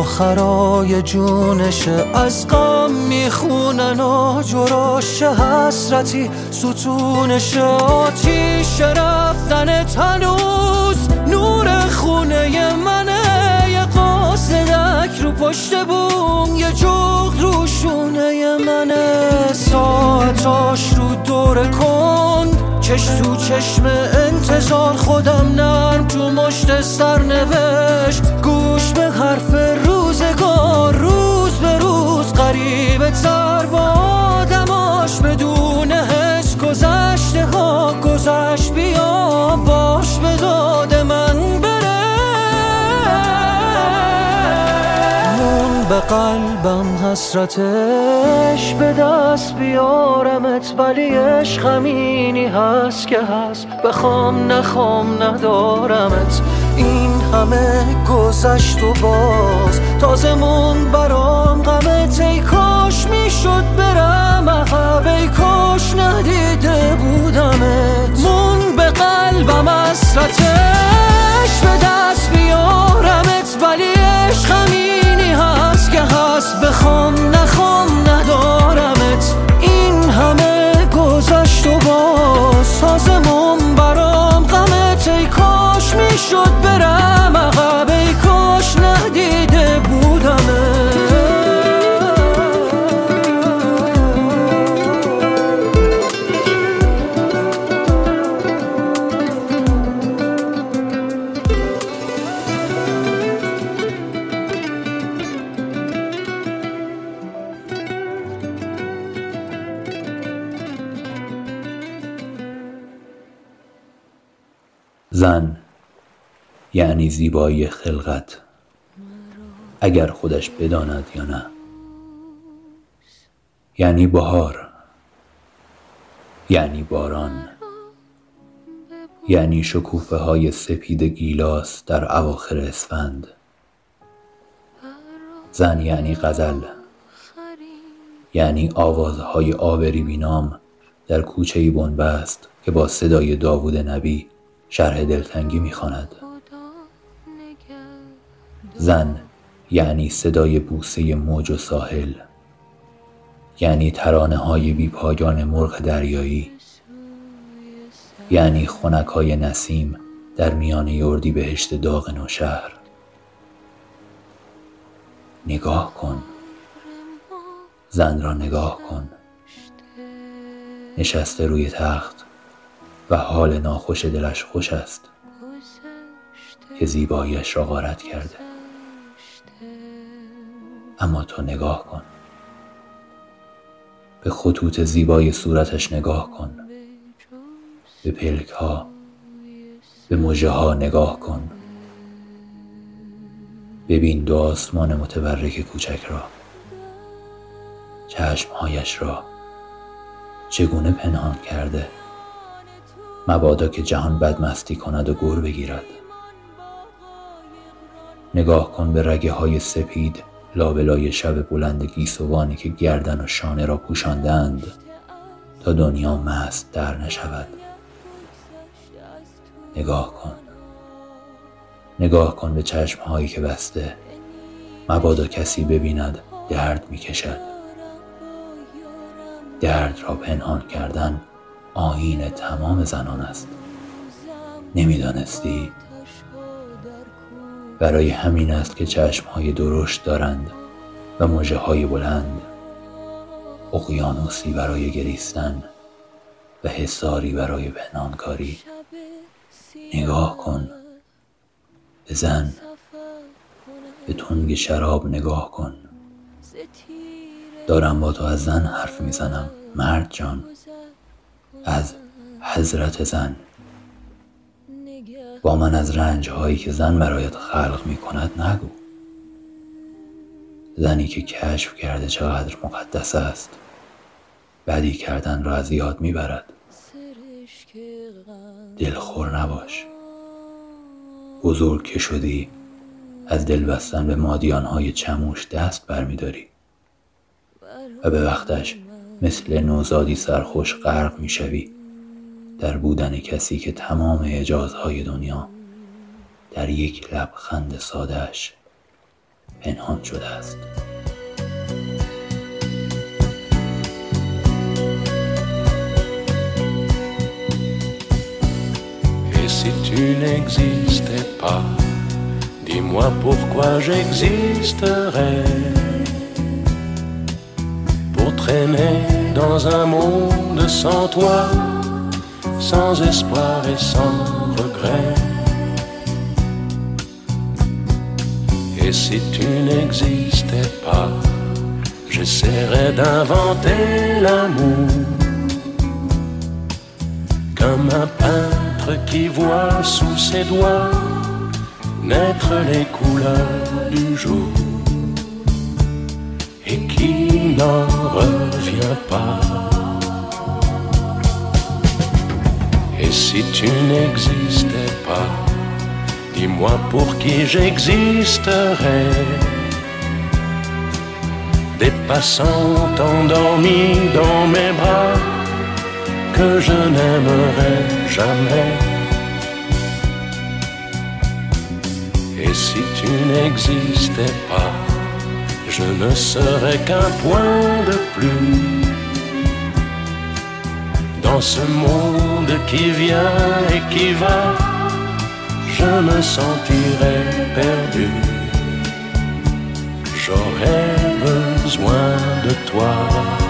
آخرای جونشه از غم می‌خونن آجراش حسرتی ستونشه آتیش رفتن تنوز نور خونه منه یه قاصدک رو پشت بوم یه جغد رو شونه منه ساعتاش رو دور کند چش تو چشم انتظار خودم نرم تو مشت سرنوشت. گوش به حرف روزگار روز به روز قریب تر با آدماش بدون حس گذشته ها گذشت بیا باش به داد من بره. مون به قلبم حسرتش به دست بیارمت ولی عشق همینی هست که هست. بخوام نخوام ندارمت. این همه گذشت و باز تازه مون برام غمت ای کاش می‌شد برم. عقب ای کاش ندیده بودمت. مون به قلبم حسرتش به دست بیارمت. ولی عشق همینی هست که هست. بخوام نخوام ندارمت. این همه گذشت و باز تازمون برام غمت ای کاش می‌شد برم. زن یعنی زیبایی خلقت اگر خودش بداند یا نه. یعنی بهار یعنی باران یعنی شکوفه های سپید گیلاس در اواخر اسفند. زن یعنی غزل یعنی آوازهای آبری بینام در کوچه بنبست که با صدای داوود نبی شرح دلتنگی می‌خواند. زن یعنی صدای بوسه موج و ساحل یعنی ترانه های بی پایان مرغ دریایی یعنی خونک های نسیم در میان یردی بهشت داغ نوشهر. نگاه کن. زن را نگاه کن. نشسته روی تخت. و حال ناخوش دلش خوش است که زیباییش را غارت کرده. اما تو نگاه کن. به خطوط زیبای صورتش نگاه کن. به پلک ها به مژه ها نگاه کن. ببین دو آسمان متورک کوچک را چشمهایش را چگونه پنهان کرده. مبادا که جهان بدمستی کند و گور بگیرد. نگاه کن به رگه های سپید لابلای شب بلند گیسوانی که گردن و شانه را پوشاندند. تا دنیا مست در نشود. نگاه کن. نگاه کن به چشمهایی که بسته. مبادا کسی ببیند درد می‌کشد. درد را پنهان کردن آیین تمام زنان است. نمی‌دانستی؟ برای همین است که چشمهای درشت دارند و مژه های بلند اقیانوسی برای گریستن و حساری برای پنهانکاری. نگاه کن. به زن. به تنگ شراب نگاه کن. دارم با تو از زن حرف می‌زنم. مرد جان. از حضرت زن. با من از رنج هایی که زن برایت خلق می کند نگو. زنی که کشف کرده چقدر مقدس است بدی کردن را از یاد می‌برد. دلخور نباش. بزرگ که شدی از دل بستن به مادیان های چموش دست برمیداری. و به وقتش مثل نوزادی سرخوش غرق می‌شوی در بودن کسی که تمام اجازهای دنیا در یک لبخند سادهش پنهان شده است si tu n'existais pas, dis-moi pourquoi j'existerais. Dans un monde sans toi, sans espoir et sans regret. Et si tu n'existais pas, j'essaierais d'inventer l'amour comme un peintre qui voit sous ses doigts naître les couleurs du jour n'en revient pas. Et si tu n'existais pas, dis-moi pour qui j'existerais. Des passants endormis dans mes bras que je n'aimerais jamais. Et si tu n'existais pas, je ne serais qu'un point de plus dans ce monde qui vient et qui va. Je me sentirais perdu. J'aurais besoin de toi.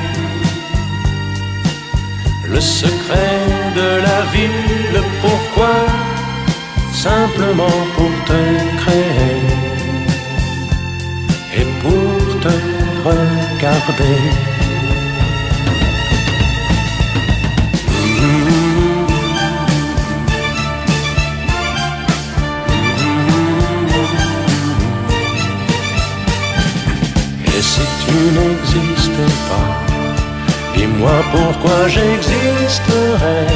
secret de la vie, le pourquoi, simplement pour te créer et pour te regarder? Et si tu n'existais pas, Dis-moi pourquoi j'existerais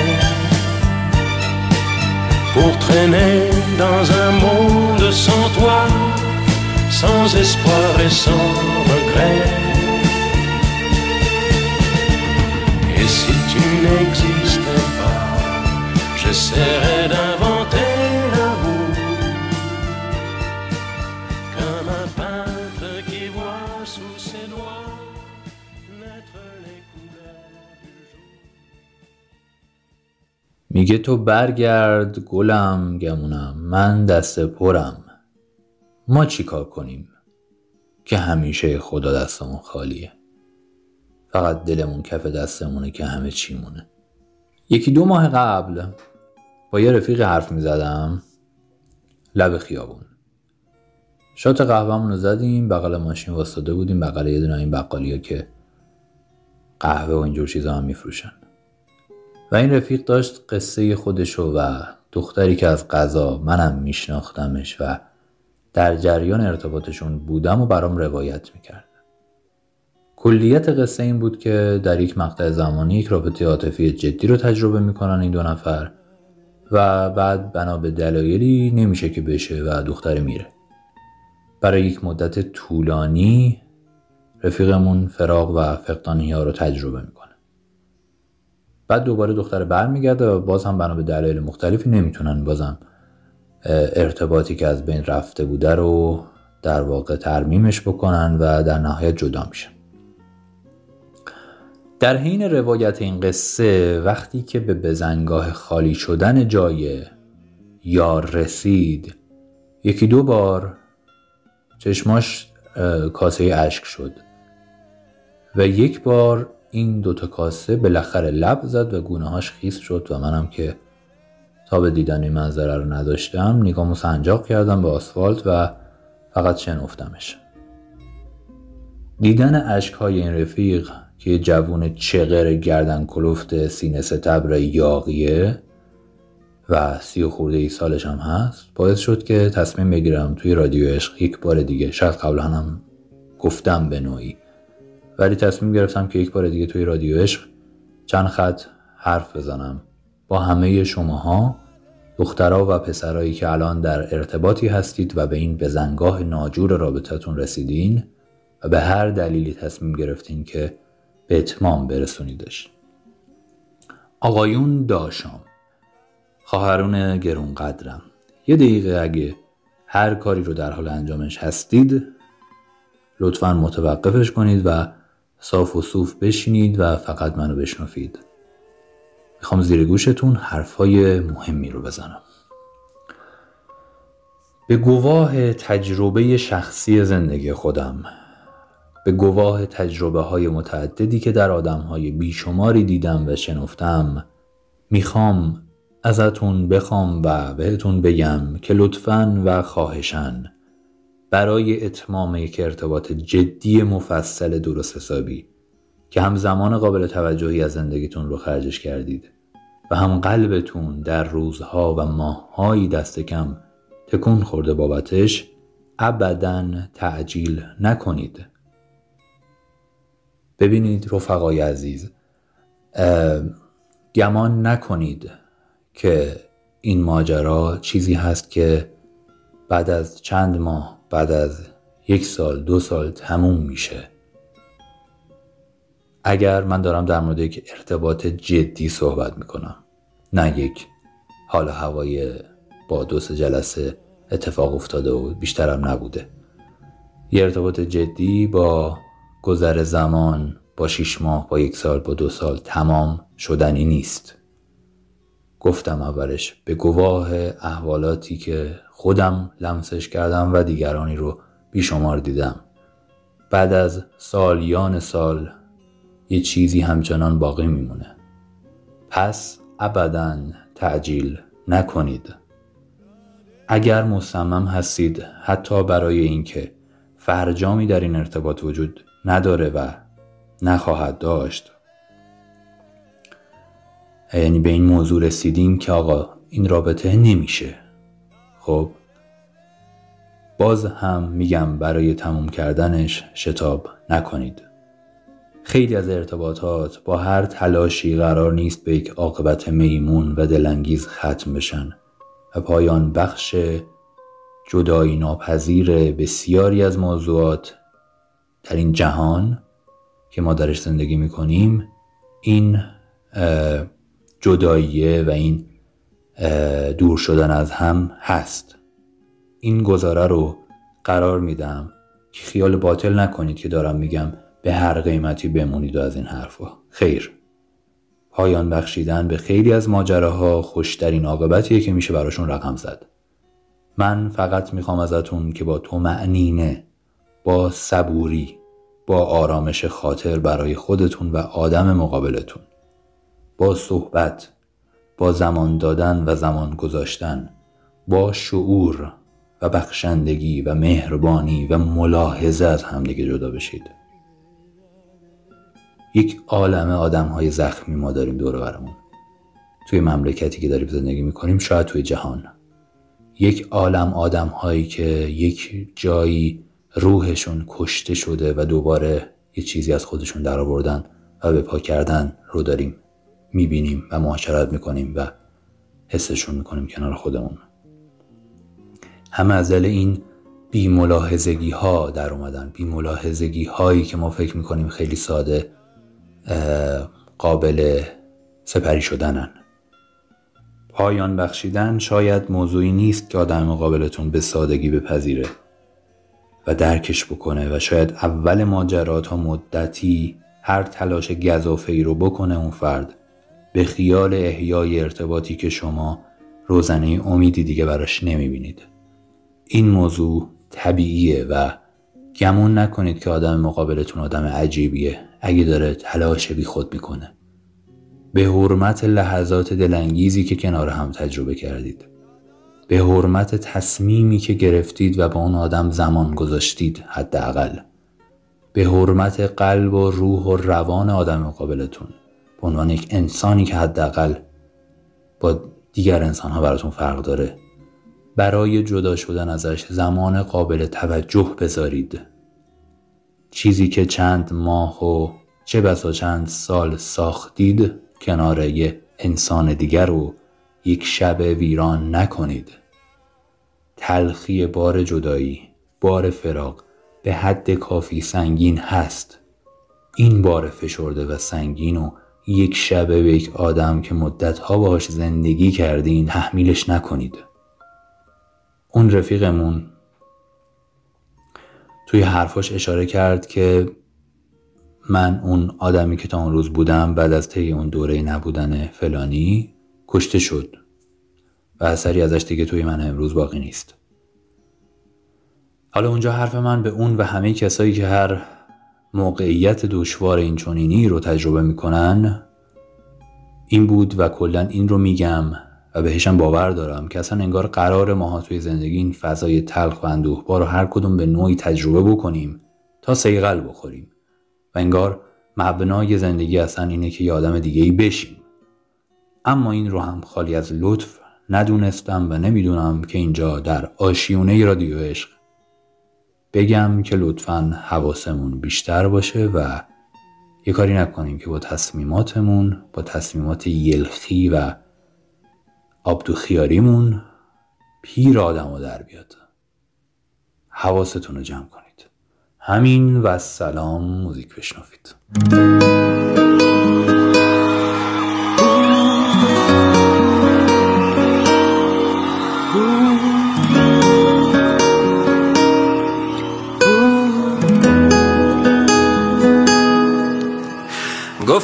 Pour traîner dans un monde sans toi Sans espoir et sans regret? Et si tu n'existais pas J'essaierais d'inventer تو برگرد گلم گمونم من دست پرم. ما چیکار کنیم؟ که همیشه خدا دستمون خالیه. فقط دلمون کف دستمونه که همه چیمونه یکی دو ماه قبل با یه رفیق حرف می زدم. لب خیابون. شات قهوهمون رو زدیم بغل ماشین واسطه بودیم بغل یه دونه این بقالی که قهوه و اینجور چیزا هم میفروشن. و این رفیق داشت قصه خودشو و دختری که از قضا منم میشناختمش و در جریان ارتباطشون بودم و برام روایت می‌کرد. کلیت قصه این بود که در یک مقطع زمانی یک رابطه عاطفی جدی رو تجربه می‌کنن این دو نفر و بعد بنا به دلایلی نمیشه که بشه و دختر میره. برای یک مدت طولانی رفیقمون فراغ و فقدانی ها رو تجربه می‌کنه. بعد دوباره دختر برمیگرده و باز هم بنا به دلایل مختلفی نمی‌تونن بازم ارتباطی که از بین رفته بوده رو در واقع ترمیمش بکنن و در نهایت جدا میشن. در حین روایت این قصه وقتی که به بزنگاه خالی شدن جای یار رسید یکی دو بار چشماش کاسه اشک شد و یک بار این دوتا کاسه بالاخره لب زد و گونه هاش خیس شد و منم که تا به دیدن این منظره رو نداشتم نگامو سنجاق کردم به آسفالت و فقط شنفتمش دیدن های این رفیق که جوون چغر گردن کلفت سینه ستبر یاقیه و سی و خورده ای سالش هم هست باعث شد که تصمیم بگیرم توی رادیو عشق یک بار دیگه شاید قبلا هم گفتم به نوعی. ولی تصمیم گرفتم که یک بار دیگه توی رادیو عشق چند خط حرف بزنم. با همه شماها دخترها و پسرایی که الان در ارتباطی هستید و به این بزنگاه ناجور رابطتون رسیدین و به هر دلیلی تصمیم گرفتین که به اتمام برسونیدش. آقایون داشام. خواهرون گرون قدرم یه دقیقه اگه هر کاری رو در حال انجامش هستید لطفا متوقفش کنید و صاف و صوف بشینید و فقط منو بشنفید می‌خوام زیر گوشتون حرفای مهمی رو بزنم. به گواه تجربه شخصی زندگی خودم به گواه تجربه های متعددی که در آدم های بیشماری دیدم و شنفتم می‌خوام ازتون بخوام و بهتون بگم که لطفا و خواهشن برای اتمام یک ارتباط جدی مفصل درست حسابی که هم زمان قابل توجهی از زندگیتون رو خرجش کردید و هم قلبتون در روزها و ماههایی دست کم تکون خورده بابتش ابدا تعجیل نکنید. ببینید رفقای عزیز گمان نکنید که این ماجرا چیزی هست که بعد از چند ماه بعد از یک سال دو سال تموم میشه. اگر من دارم در مورد یک ارتباط جدی صحبت می‌کنم نه یک حال هوای با دو سه جلسه اتفاق افتاده و بیشترم نبوده. یه ارتباط جدی با گذر زمان با شیش ماه با یک سال با دو سال تمام شدنی نیست. گفتم اولش به گواه احوالاتی که خودم لمسش کردم و دیگرانی رو بیشمار دیدم. بعد از سالیان سال یه چیزی همچنان باقی میمونه. پس ابدا تعجیل نکنید. اگر مصمم هستید حتی برای اینکه فرجامی در این ارتباط وجود نداره و نخواهد داشت. یعنی به این موضوع رسیدیم که آقا این رابطه نمیشه. خب باز هم میگم برای تموم کردنش شتاب نکنید. خیلی از ارتباطات با هر تلاشی قرار نیست به یک عاقبت میمون و دلانگیز ختم بشن و پایان بخش جدایی ناپذیر بسیاری از موضوعات در این جهان که ما درش زندگی می‌کنیم این جداییه و این دور شدن از هم هست. این گزاره رو قرار میدم که خیال باطل نکنید که دارم میگم به هر قیمتی بمونید و از این حرفا. خیر. پایان بخشیدن به خیلی از ماجراها خوشترین عاقبتیه که میشه براشون رقم زد. من فقط می‌خوام ازتون که با تو معنینه با صبوری با آرامش خاطر برای خودتون و آدم مقابلتون با صحبت با زمان دادن و زمان گذاشتن با شعور و بخشندگی و مهربانی و ملاحظه از همدیگه جدا بشید. یک عالم آدم های زخمی ما داریم دور برمون. توی مملکتی که داریم زندگی می‌کنیم شاید توی جهان. یک عالم آدم هایی که یک جایی روحشون کشته شده و دوباره یه چیزی از خودشون در آوردن و به پا کردن رو داریم. می‌بینیم و معاشرت می‌کنیم و حسشون می‌کنیم کنار خودمون. همه از این بی ها در اومدن. بی هایی که ما فکر می‌کنیم خیلی ساده قابل سپری شدنن. پایان بخشیدن شاید موضوعی نیست که آدم مقابلتون به سادگی بپذیره و درکش بکنه و شاید اول ماجرا تا مدتی هر تلاش گذافه ای رو بکنه اون فرد. به خیال احیای ارتباطی که شما روزنه امیدی دیگه براش نمی‌بینید. این موضوع طبیعیه و گمون نکنید که آدم مقابلتون آدم عجیبیه اگه داره تلاش بی خود می‌کنه. به حرمت لحظات دلانگیزی که کنار هم تجربه کردید. به حرمت تصمیمی که گرفتید و با اون آدم زمان گذاشتید حداقل. به حرمت قلب و روح و روان آدم مقابلتون. به عنوان یک انسانی که حداقل با دیگر انسان ها براتون فرق داره. برای جدا شدن ازش زمان قابل توجه بذارید. چیزی که چند ماه و چه بسا چند سال ساختید کنار یه انسان دیگر رو یک شب ویران نکنید. تلخی بار جدایی بار فراق به حد کافی سنگین هست. این بار فشرده و سنگین و یک شبه به یک آدم که مدتها باهاش زندگی کردین تحمیلش نکنید. اون رفیقمون توی حرفاش اشاره کرد که من اون آدمی که تا اون روز بودم بعد از طی اون دوره نبودن فلانی کشته شد و اثری ازش دیگه توی من امروز باقی نیست. حالا اونجا حرف من به اون و همه کسایی که هر موقعیت دشوار این چونینی رو تجربه می‌کنن؟ این بود و کلا این رو میگم و بهشم باور دارم که اصلا انگار قرار ماها توی زندگی این فضای تلخ و اندوهبار رو هر کدوم به نوعی تجربه بکنیم تا سیغل بخوریم. و انگار مبنای زندگی اصلا اینه که یه آدم دیگه ای بشیم. اما این رو هم خالی از لطف ندونستم و نمی‌دونم که اینجا در آشیونه رادیو عشق بگم که لطفا حواسمون بیشتر باشه و یه کاری نکنیم که با تصمیماتمون با تصمیمات یلخی و آبدو خیاریمون پیر آدم در بیاد. حواستون رو جمع کنید. همین و سلام موزیک بشنوید.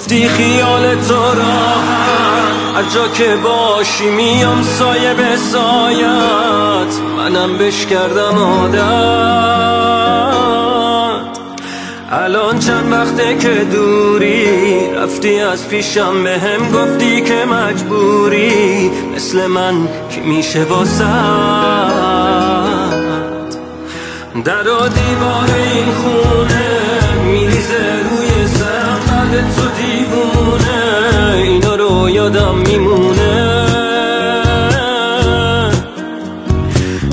گفتی خیال تو راحت. هر جا که باشی میام سایه به سایت. منم بش کردم عادت. الان چند وقته که دوری؟ رفتی از پیشم به هم گفتی که مجبوری. مثل من که میشه واسد در این خونه میریزه روی سرم تو دیوونه اینا رو یادم میمونه.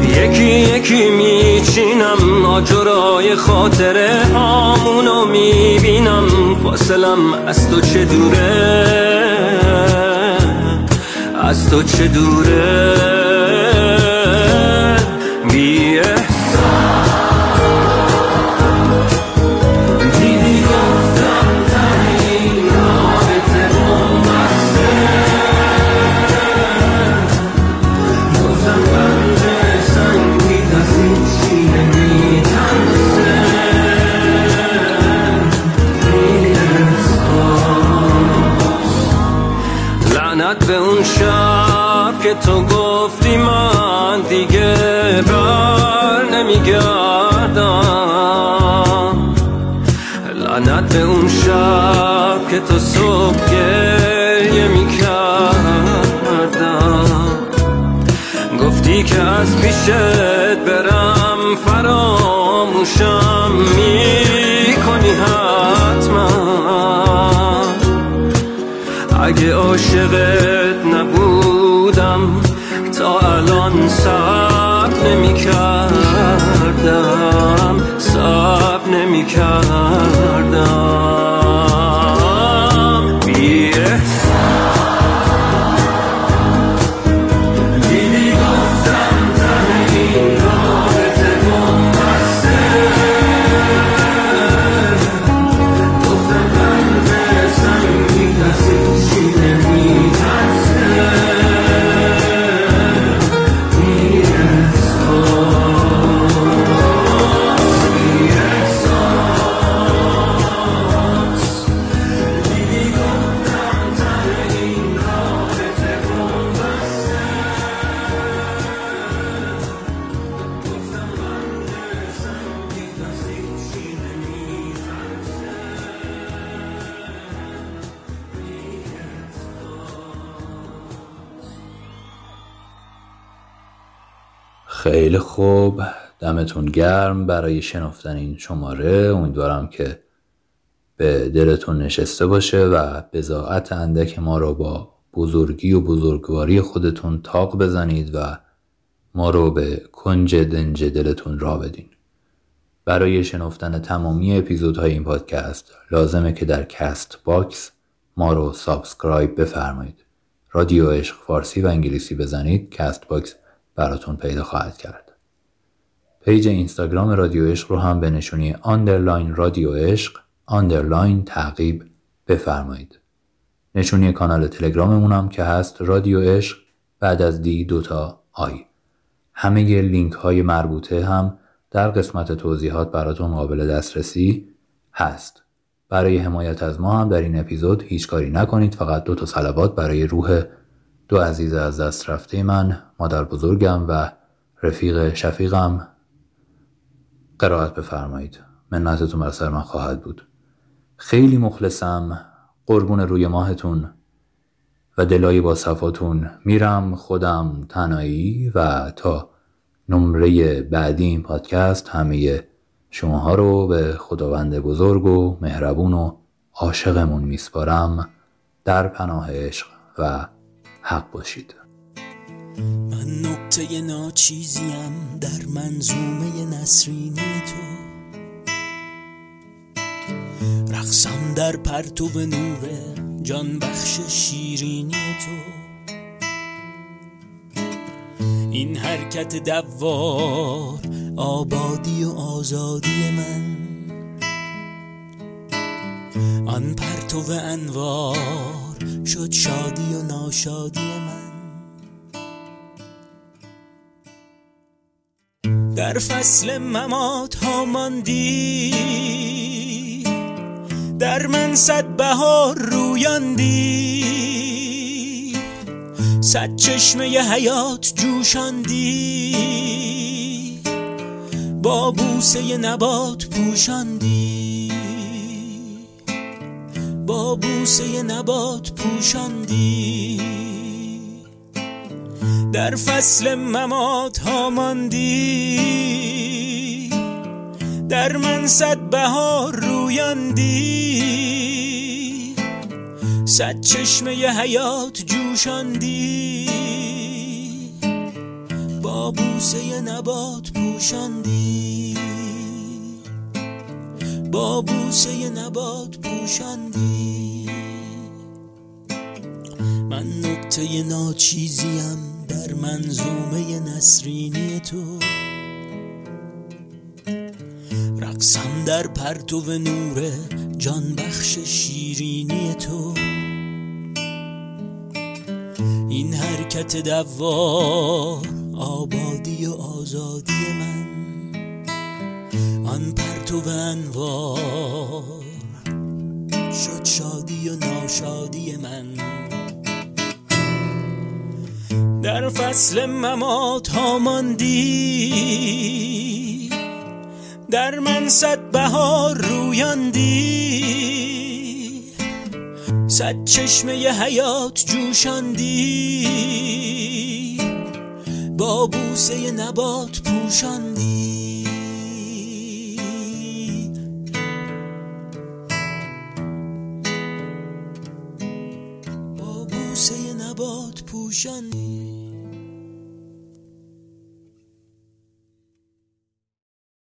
یکی یکی میچینم آجرای خاطره هامونو می‌بینم فاصلم از تو چه دوره؟ از تو چه دوره؟ تو گفتی من دیگه بر نمیگردم. لعنت به اون شب که تو صبح گریه می‌کردم. گفتی که از پیشت برم فراموشم می‌کنی حتما. اگه عاشقت نبود تا الان سب نمی کردم سب نمی کردم دمتون گرم برای شنفتن این شماره. امیدوارم که به دلتون نشسته باشه و بضاعت اندک ما رو با بزرگی و بزرگواری خودتون طاق بزنید و ما رو به کنج دنج دلتون راه بدین. برای شنفتن تمامی اپیزودهای این پادکست لازمه که در Castbox ما رو subscribe بفرمایید. رادیو عشق فارسی و انگلیسی بزنید Castbox براتون پیدا خواهد کرد. پیج اینستاگرام رادیو عشق رو هم به نشونی underline رادیو عشق underline تعقیب بفرمایید. نشونی کانال تلگراممون هم که هست رادیو عشق بعد از D دوتا I. همه لینک های مربوطه هم در قسمت توضیحات براتون قابل دسترسی هست. برای حمایت از ما هم در این اپیزود هیچ کاری نکنید فقط دو تا صلوات برای روح دو عزیز از دست رفته من مادر بزرگم و رفیق شفیقم قرائت بفرمایید. منتتون بر سر من خواهد بود. خیلی مخلصم. قربون روی ماهتون. و دلایی با صفاتون. میرم خودم تنایی و تا نمره بعدی این پادکست همه شماها رو به خداوند بزرگ و مهربون و عاشقمون میسپارم. در پناه عشق و حق باشید. من نقطه ناچیزیم در منظومه نسرینی تو. رقصم در پرتو نور جان بخش شیرینی تو. این حرکت دوار آبادی و آزادی من. آن پرتو انوار شد شادی و ناشادی من. در فصل ممات ها ماندی. در من صد بهار رویاندی. صد چشمه حیات جوشاندی. با بوسه نبات پوشاندی. با بوسه نبات پوشاندی. در فصل ممات ها ماندی. در من صد بهار رویاندی صد چشمه حیات جوشاندی. با بوسه نبات پوشاندی. با بوسه نبات پوشاندی. من نقطه ناچیزیم. در منظومه نسرینی تو. رقصم در پرتو نور جان بخش شیرینی تو. این حرکت دوار آبادی و آزادی من. آن پرتو انوار شد شادی و ناشادی من. در فصل ممات ها ماندی. در من صد بهار رویاندی. صد چشمه حیات جوشاندی. با بوسه نبات پوشاندی. با بوسه نبات پوشاندی